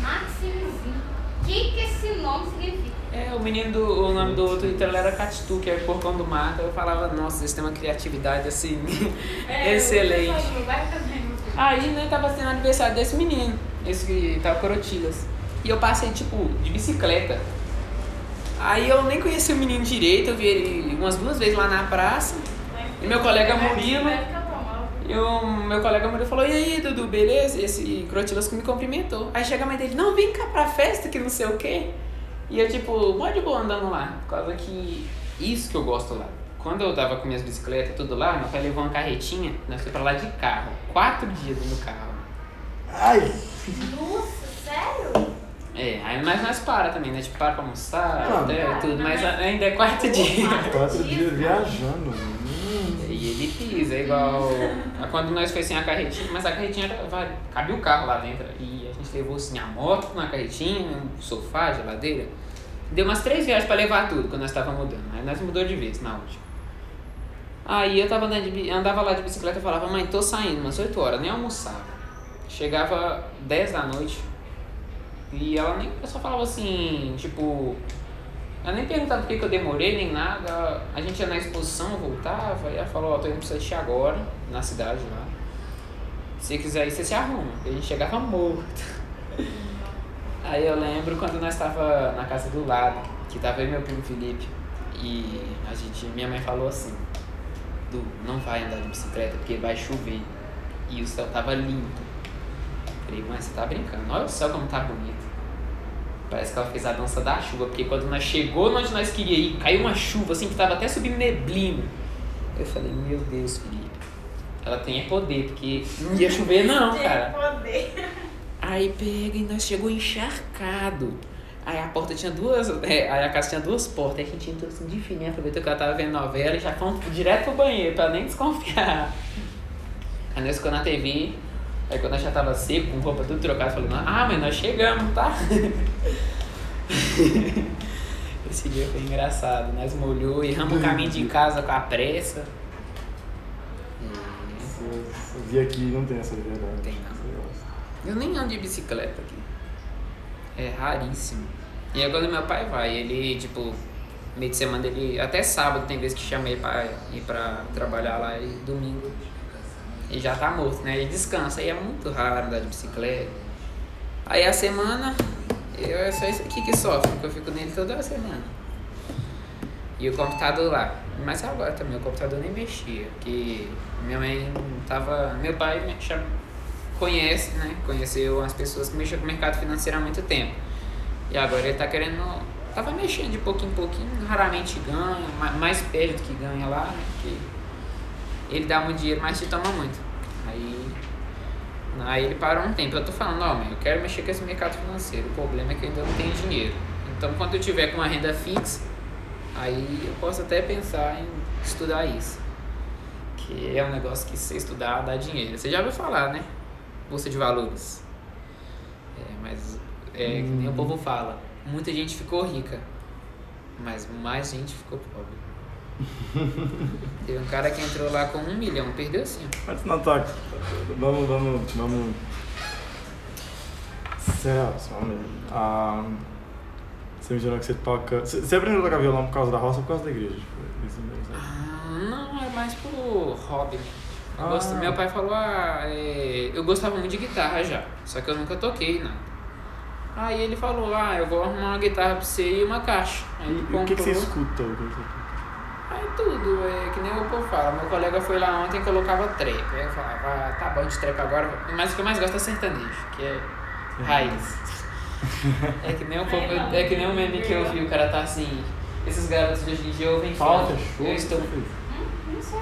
S7: Maximizinho. O que, que esse nome significa?
S2: É, o menino do. O nome do outro Ítalo era Catitu, que é porcão do mato. Eu falava, nossa, eles têm uma criatividade assim.
S7: É,
S2: excelente. Aí, né, tava sendo aniversário desse menino, esse que tava Corotilas. E eu passei, tipo, de bicicleta. Aí eu nem conheci o menino direito, eu vi ele umas duas vezes lá na praça. E meu colega Murilo, e o meu colega Murilo falou, e aí, Dudu, beleza? Esse Crotilas que me cumprimentou. Aí chega a mãe dele, não, vem cá pra festa, que não sei o quê. E eu, tipo, mó de boa andando lá, por causa que isso que eu gosto lá. Quando eu tava com minhas bicicletas tudo lá, meu pai levou uma carretinha, nós fomos pra lá de carro. Quatro dias dentro do carro.
S3: Ai!
S7: Nossa?
S2: É, aí mas nós para também, né? Tipo, para pra almoçar,
S3: Não,
S2: até
S7: para,
S2: tudo, mas
S7: mas-
S2: ainda é quarto dia.
S3: Quatro dias viajando. Hum.
S2: E ele pisa, é igual. a Quando nós foi sem a carretinha, mas a carretinha era. Vai, cabia o carro lá dentro. E a gente levou assim a moto na carretinha, um sofá, geladeira. Deu umas três viagens pra levar tudo quando nós tava mudando. Aí nós mudou de vez na última. Aí eu tava andando de, andava lá de bicicleta e falava, mãe, tô saindo, umas 8 horas, nem almoçava. Chegava 10 da noite. E ela nem. Eu só falava assim, tipo. Ela nem perguntava por que, que eu demorei, nem nada. A gente ia na exposição, eu voltava, e ela falou, ó, tô indo pra você agora, na cidade lá. Se quiser ir, você se arruma. E a gente chegava morto. Aí eu lembro quando nós tava na casa do lado, que tava eu e meu primo Felipe. E a gente, minha mãe falou assim, Du, não vai andar de bicicleta porque vai chover. E o céu tava limpo. Falei, mas você tá brincando, olha o céu como tá bonito. Parece que ela fez a dança da chuva, porque quando nós chegou onde nós queríamos ir, caiu uma chuva assim que tava até subindo neblina. Eu falei, meu Deus, Felipe, ela tem poder, porque não ia chover não, cara.
S7: poder.
S2: Aí pega e nós chegou encharcado. Aí a porta tinha duas. é, aí a casa tinha duas portas. Aí a gente entrou assim de fininho, aproveitou que ela tava vendo novela e já fomos direto pro banheiro, pra nem desconfiar. Aí nós ficou na TV, Aí quando nós já tava seco, com roupa tudo trocada, falando, ah, mas nós chegamos, tá? Esse dia foi engraçado, nós molhou e ramos o caminho de casa com a pressa.
S3: Eu vi aqui não tem essa liberdade.
S2: Tem, não. Eu nem ando de bicicleta aqui. É raríssimo. E quando meu pai vai, ele, tipo, meio de semana ele. Até sábado tem vezes que chama ele pra ir pra trabalhar lá e domingo. Ele já tá morto, né? Ele descansa. Aí é muito raro andar de bicicleta. Aí a semana, eu, é só isso aqui que sofre, porque eu fico nele toda semana. E o computador lá. Mas agora também, o computador nem mexia. Porque minha mãe tava. Meu pai me chama, conhece, né? Conheceu as pessoas que mexem com o mercado financeiro há muito tempo. E agora ele tá querendo. Tava mexendo de pouquinho em pouquinho, raramente ganha, ma- mais perde do que ganha lá, né? Porque ele dá muito dinheiro, mas te toma muito. Aí. Aí ele parou um tempo. Eu tô falando, ó, eu quero mexer com esse mercado financeiro. O problema é que eu ainda não tenho dinheiro. Então quando eu tiver com uma renda fixa, aí eu posso até pensar em estudar isso. Que é um negócio que se estudar dá dinheiro. Você já ouviu falar, né? Bolsa de valores. É, mas é que nem o povo fala. Muita gente ficou rica, mas mais gente ficou pobre. Teve um cara que entrou lá com um milhão, perdeu ó.
S3: Mas não toque. Vamos, vamos, vamos. Celso, vamos. Ah, você mencionou que você toca. Você aprendeu a tocar violão por causa da roça ou por causa da igreja? Tipo, isso mesmo, sabe?
S2: Ah, não, é mais por hobby. Eu
S3: Ah.
S2: gosto- meu pai falou, ah, é, eu gostava muito de guitarra já, só que eu nunca toquei nada. Aí ele falou, ah, eu vou arrumar uma guitarra pra você e uma caixa. Aí
S3: E, o que, que você escuta? O que que você-
S2: Aí tudo, é que nem o povo fala. Meu colega foi lá ontem e colocava trap. Aí eu falava, ah, tá bom de trap agora, mas o que eu mais gosto é sertanejo, que é raiz. É que nem o povo, é que nem o meme que eu vi, o cara tá assim, esses garotos de hoje em dia ouvem funk.
S3: fechou.
S2: Eu estou.
S7: Hum, Não sei.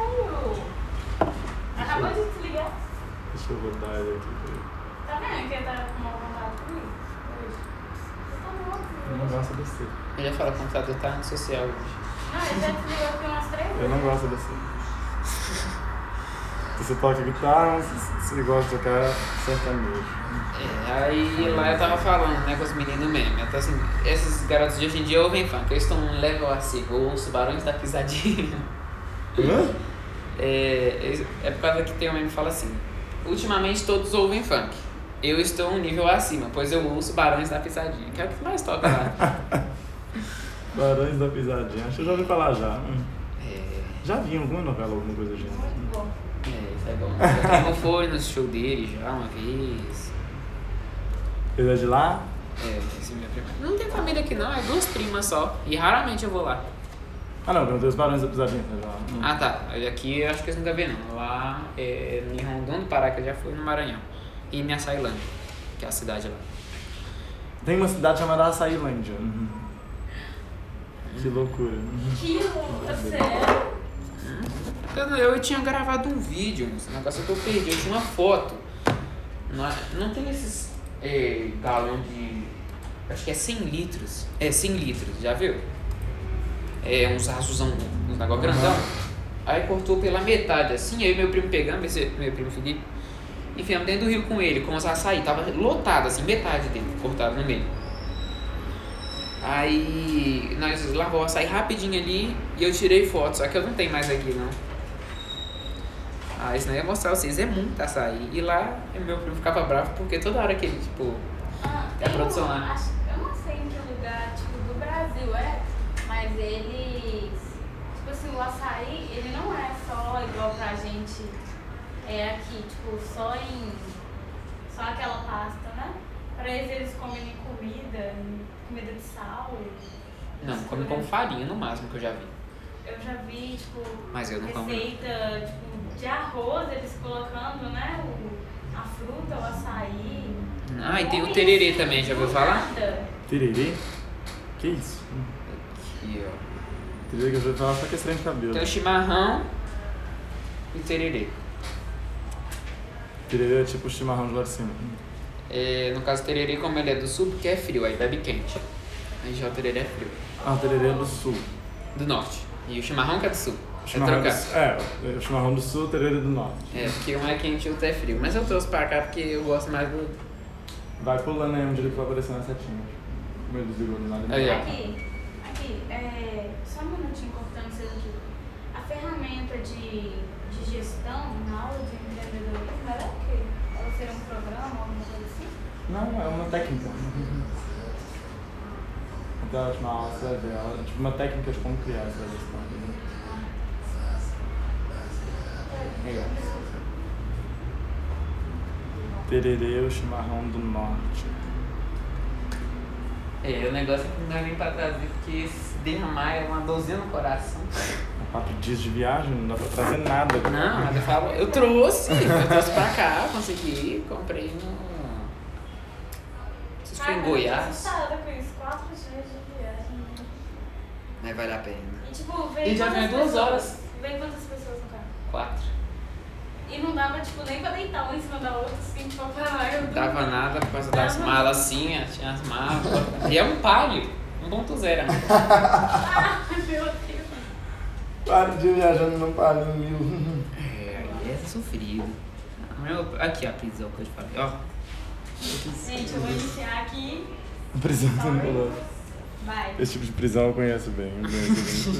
S7: Acabou de desligar.
S3: Deixa eu rodar ele aqui.
S7: Tá vendo que ele tá com uma vontade comigo? Eu tô louco.
S3: Eu não gosto desse.
S2: Eu já falo, o computador tá antissocial hoje.
S7: Não, ele já desligou aqui umas três vezes.
S3: Eu não gosto desse. Você toca guitarra, mas você gosta de tocar sertanejo.
S2: É, aí lá eu tava falando, né, com os meninos mesmo. Eu tô assim, esses garotos de hoje em dia ouvem funk, eles estão num level assim, eu ouço barões da pisadinha.
S3: Hã?
S2: É, é por causa que tem um meme que fala assim, ultimamente todos ouvem funk. Eu estou um nível acima, pois eu ouço Barões da Pisadinha, que é o que mais toca lá.
S3: Barões da Pisadinha. Acho que eu já ouvi falar já. Hum.
S2: É,
S3: Já vi em alguma novela, alguma coisa do gênero.
S7: Muito bom.
S2: é, isso é bom. Eu não foi no show dele já uma vez.
S3: Ele é de lá?
S2: É, esse é meu primo. Não tem família aqui não, é duas primas só. E raramente eu vou lá.
S3: Ah não, perguntei os Barões da Pisadinha. tá já. Hum.
S2: Ah tá, aqui eu acho que eles nunca vê não. Lá é em Rondônia do Pará, que eu já fui no Maranhão. E em Açailândia, que é a cidade lá.
S3: Tem uma cidade chamada Açailândia. Uhum. Que loucura.
S7: Que louca, sério.
S2: Eu, eu tinha gravado um vídeo, esse negócio que eu perdi, eu tinha uma foto. Não, é- não tem esses é, galão de. Acho que é 100 litros. É 100 litros, já viu? É uns azulzão, uns negócio grandão. Aí cortou pela metade assim, aí meu primo pegando, esse, meu primo Felipe, enfiamos dentro do rio com ele, com os açaí, tava lotado assim, metade dele, cortado no meio. Aí nós lavou o açaí rapidinho ali e eu tirei foto, só que eu não tenho mais aqui não. Ah, isso não ia mostrar pra vocês, é muito açaí. E lá meu primo ficava bravo porque toda hora que ele, tipo,
S7: Ah,
S2: É produção lá.
S7: acho- eu não sei em que lugar, tipo, do Brasil é, mas eles. Tipo assim, o açaí, ele não é só igual pra gente é aqui, tipo, só em. Só aquela pasta, né? Pra eles eles comem em comida, comida de sal.
S2: não, come com farinha no máximo que eu já vi.
S7: Eu já vi, tipo,
S2: Mas eu não como.
S7: receita tipo, de arroz, eles colocando, né? O, a fruta, o açaí.
S2: Ah, e tem o tererê
S7: isso
S2: também, já ouviu falar?
S3: Tererê? Que isso?
S2: Aqui, ó.
S3: Tererê que eu já ouvi falar só que é estranho de cabelo.
S2: Tem o chimarrão e o tererê.
S3: Tererê é tipo o chimarrão de lá de cima.
S2: É, no caso, o tererê, como ele é do sul, porque é frio, aí bebe quente. Aí já o tererê é frio.
S3: Ah, tererê é do sul.
S2: Do norte. E o chimarrão que é do sul.
S3: O
S2: É
S3: chimarrão, do,
S2: trocar.
S3: é, o chimarrão do sul, terreiro do norte.
S2: É, porque um é quente e o outro é frio. Mas eu trouxe pra cá porque eu gosto mais do.
S3: Vai pulando aí onde ele vai aparecer na setinha. Desligou do nada.
S2: Aí, ó.
S7: Aqui, aqui, é, só um minutinho cortando vocês aqui. A ferramenta de, de gestão na aula de empreendedorismo era o quê? Ela seria um programa, alguma?
S3: Não, é uma técnica. Então, a última aula você vai ver. ela- É tipo uma técnica de como criar ó. Tererê, o chimarrão do norte.
S2: É, o negócio é que não dá nem pra trazer, porque se derramar é uma dorzinha no coração.
S3: É Quatro dias de viagem, não dá pra trazer nada.
S2: Não, mas eu falo, eu trouxe, eu trouxe pra cá, consegui, comprei no. Se foi
S7: Ai,
S2: em
S7: eu tô
S2: Goiás,
S7: assustada com isso, quatro dias de viagem. né?
S2: mas vale a pena.
S7: E tipo, veio
S2: E já vem duas
S7: pessoas?
S2: horas.
S7: Veio quantas pessoas no carro?
S2: Quatro.
S7: E não dava, tipo, nem pra deitar uma em cima da outra, assim, tipo, pra eu
S2: Não dava nada por causa das
S7: Dava.
S2: malas assim, tinha as malas. E é um palio, 1.0. né?
S7: Ai, meu Deus.
S3: Quatro dias viajando num palinho mil.
S2: É, aí é sofrido. Meu, aqui ó, a prisão que eu te falei, ó.
S7: Gente, eu vou iniciar aqui.
S3: Prisão. Nilô.
S7: Vai.
S3: Esse tipo de prisão eu conheço bem. Eu conheço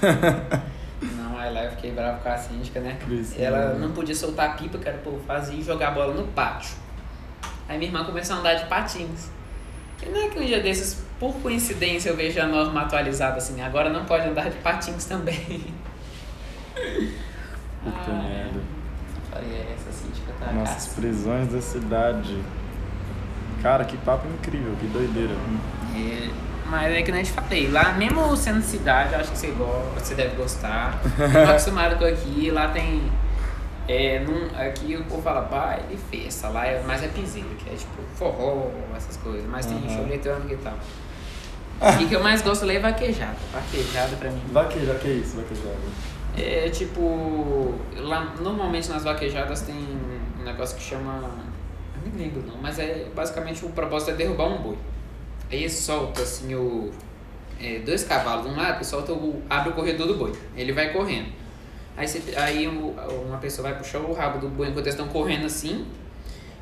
S3: bem.
S2: Não, aí lá eu fiquei bravo com a síndica, né? Ela
S3: né?
S2: não podia soltar a pipa que era o povo fazia e jogar a bola no pátio. Aí minha irmã começou a andar de patins. E não é que um dia desses, por coincidência, eu vejo a norma atualizada assim, agora não pode andar de patins também.
S3: Puta
S2: Ai,
S3: merda.
S2: Falei, é, essa síndica tá
S3: Nossas prisões da cidade. Cara, que papo incrível, que doideira.
S2: É, mas é que nem te falei, lá mesmo sendo cidade, eu acho que você gosta, você deve gostar. Eu tô acostumado com aqui, lá tem. É, num, aqui o povo fala baile e festa, lá é mais é piseiro, que é tipo forró, essas coisas, mas tem
S3: Aham.
S2: show eletrônico e tal. E o que eu mais gosto lá é vaquejada. Vaquejada pra mim.
S3: Vaqueja, que é isso, vaquejada?
S2: É tipo. Lá normalmente nas vaquejadas tem um negócio que chama. Eu nem lembro não, mas é basicamente o propósito é derrubar um boi. Aí solta assim o. é, dois cavalos de um lado e solta o. abre o corredor do boi. Ele vai correndo. Aí, você, aí uma pessoa vai puxar o rabo do boi enquanto eles estão correndo assim.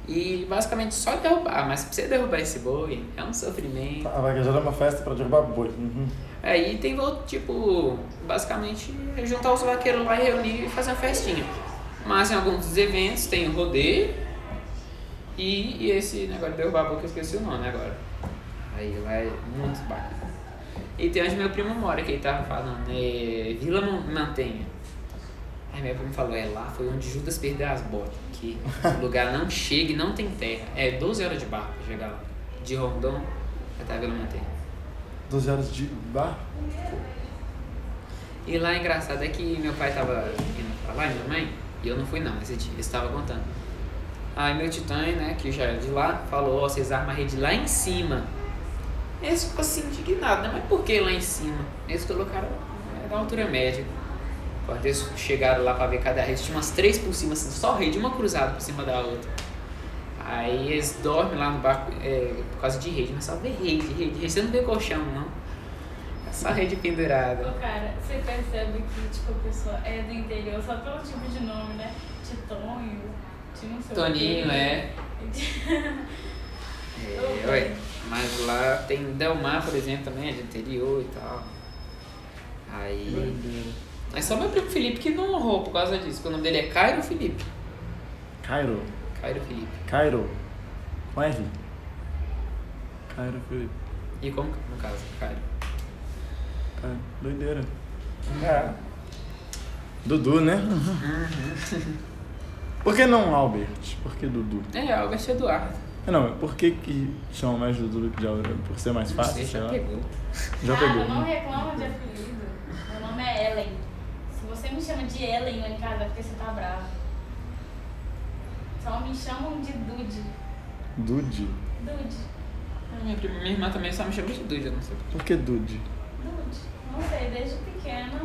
S2: E basicamente só derrubar. Mas pra você derrubar esse boi é um sofrimento.
S3: A vaquejada é uma festa pra derrubar boi. Uhum.
S2: Aí tem outro, tipo, basicamente é juntar os vaqueiros lá e reunir e fazer uma festinha. Mas em alguns dos eventos tem o rodeio e, e esse negócio de derrubar a boca, eu esqueci o nome agora. Aí lá é muito bacana. E tem onde meu primo mora, que ele tava falando, é Vila Mantenha. Aí meu primo falou, é lá foi onde Judas perdeu as botas, que o lugar não chega e não tem terra. É 12 horas de barco pra chegar lá. De Rondon até a Vila Mantenha.
S3: 12 horas de bar?
S2: E lá engraçado é que meu pai tava indo pra lá e minha mãe, e eu não fui não esse dia, eles estavam contando. Aí meu titã, né, que já é de lá, falou, ó, vocês armam a rede lá em cima. Eles ficou assim indignado, né? Mas por que lá em cima? Eles colocaram é, na altura média. Quando eles chegaram lá pra ver cada rede, tinha umas três por cima, assim, só rede, uma cruzada por cima da outra. Aí eles dormem lá no barco é, por causa de rede, mas só vê rede, rede, rede. Você não vê colchão, não. É só rede pendurada.
S7: Ô, cara, você percebe que, tipo, a pessoa é do interior só pelo tipo de nome, né? Titonho,
S2: Toninho, é. É, ué. Mas lá tem Delmar, por exemplo, também, é de interior e tal. Aí.
S3: Doideira.
S2: É só meu primo Felipe que não honrou por causa disso, porque o nome dele é Cairo Felipe.
S3: Cairo.
S2: Cairo Felipe.
S3: Cairo. Com R. Cairo Felipe.
S2: E como no caso, Cairo?
S3: Cairo. Doideira. É. Dudu, né? Por que não Albert? Por que Dudu?
S2: É, Albert Eduardo.
S3: É, Não, por que que chamam mais Dudu do que de Albert? Por ser mais fácil,
S2: sei, já pegou.
S3: Já
S7: Cara,
S3: pegou.
S7: não reclama de apelido. Meu nome é Ellen. Se você me chama de Ellen lá em casa é porque você tá bravo. Só me chamam de Dude.
S3: Dude?
S7: Dude.
S2: Minha, prima, minha irmã também só me chama de Dude, eu não sei.
S3: Por que Dude?
S7: Dude. Não sei, desde pequena.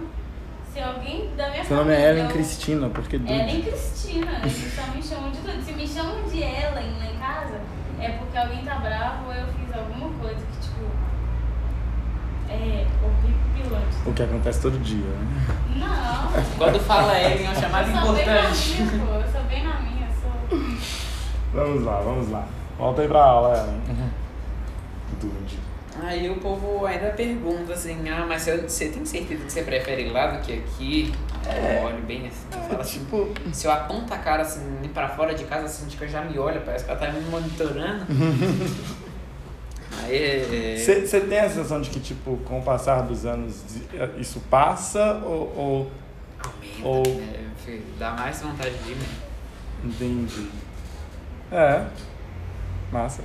S7: Se alguém da minha
S3: Seu nome é Ellen
S7: ou-
S3: Cristina, por que Dude?
S7: Ellen Cristina. Eles só me chamam de Dude. Se me chamam de Ellen lá em casa, é porque alguém tá bravo ou eu fiz alguma coisa que, tipo. É, horripilante.
S3: O que acontece todo dia, né?
S7: Não.
S2: Quando fala ele, é uma chamada
S7: eu sou bem na
S2: importante.
S7: minha, pô. Eu sou bem na minha, sou.
S3: Vamos lá, vamos lá. Volta aí pra aula, Ellen. Dude.
S2: Aí o povo ainda pergunta assim, ah, mas você, tem certeza que você prefere lá do que aqui? Aí Eu olho bem assim, assim,
S3: Tipo,
S2: se eu aponto a cara assim pra fora de casa, assim, que já me olha, parece que ela tá me monitorando. Aí.
S3: você tem a sensação de que, tipo, com o passar dos anos, isso passa ou. ou...
S2: Aumenta,
S3: Ou-
S2: né? Dá mais vontade de ir mesmo.
S3: Entendi. É. Massa.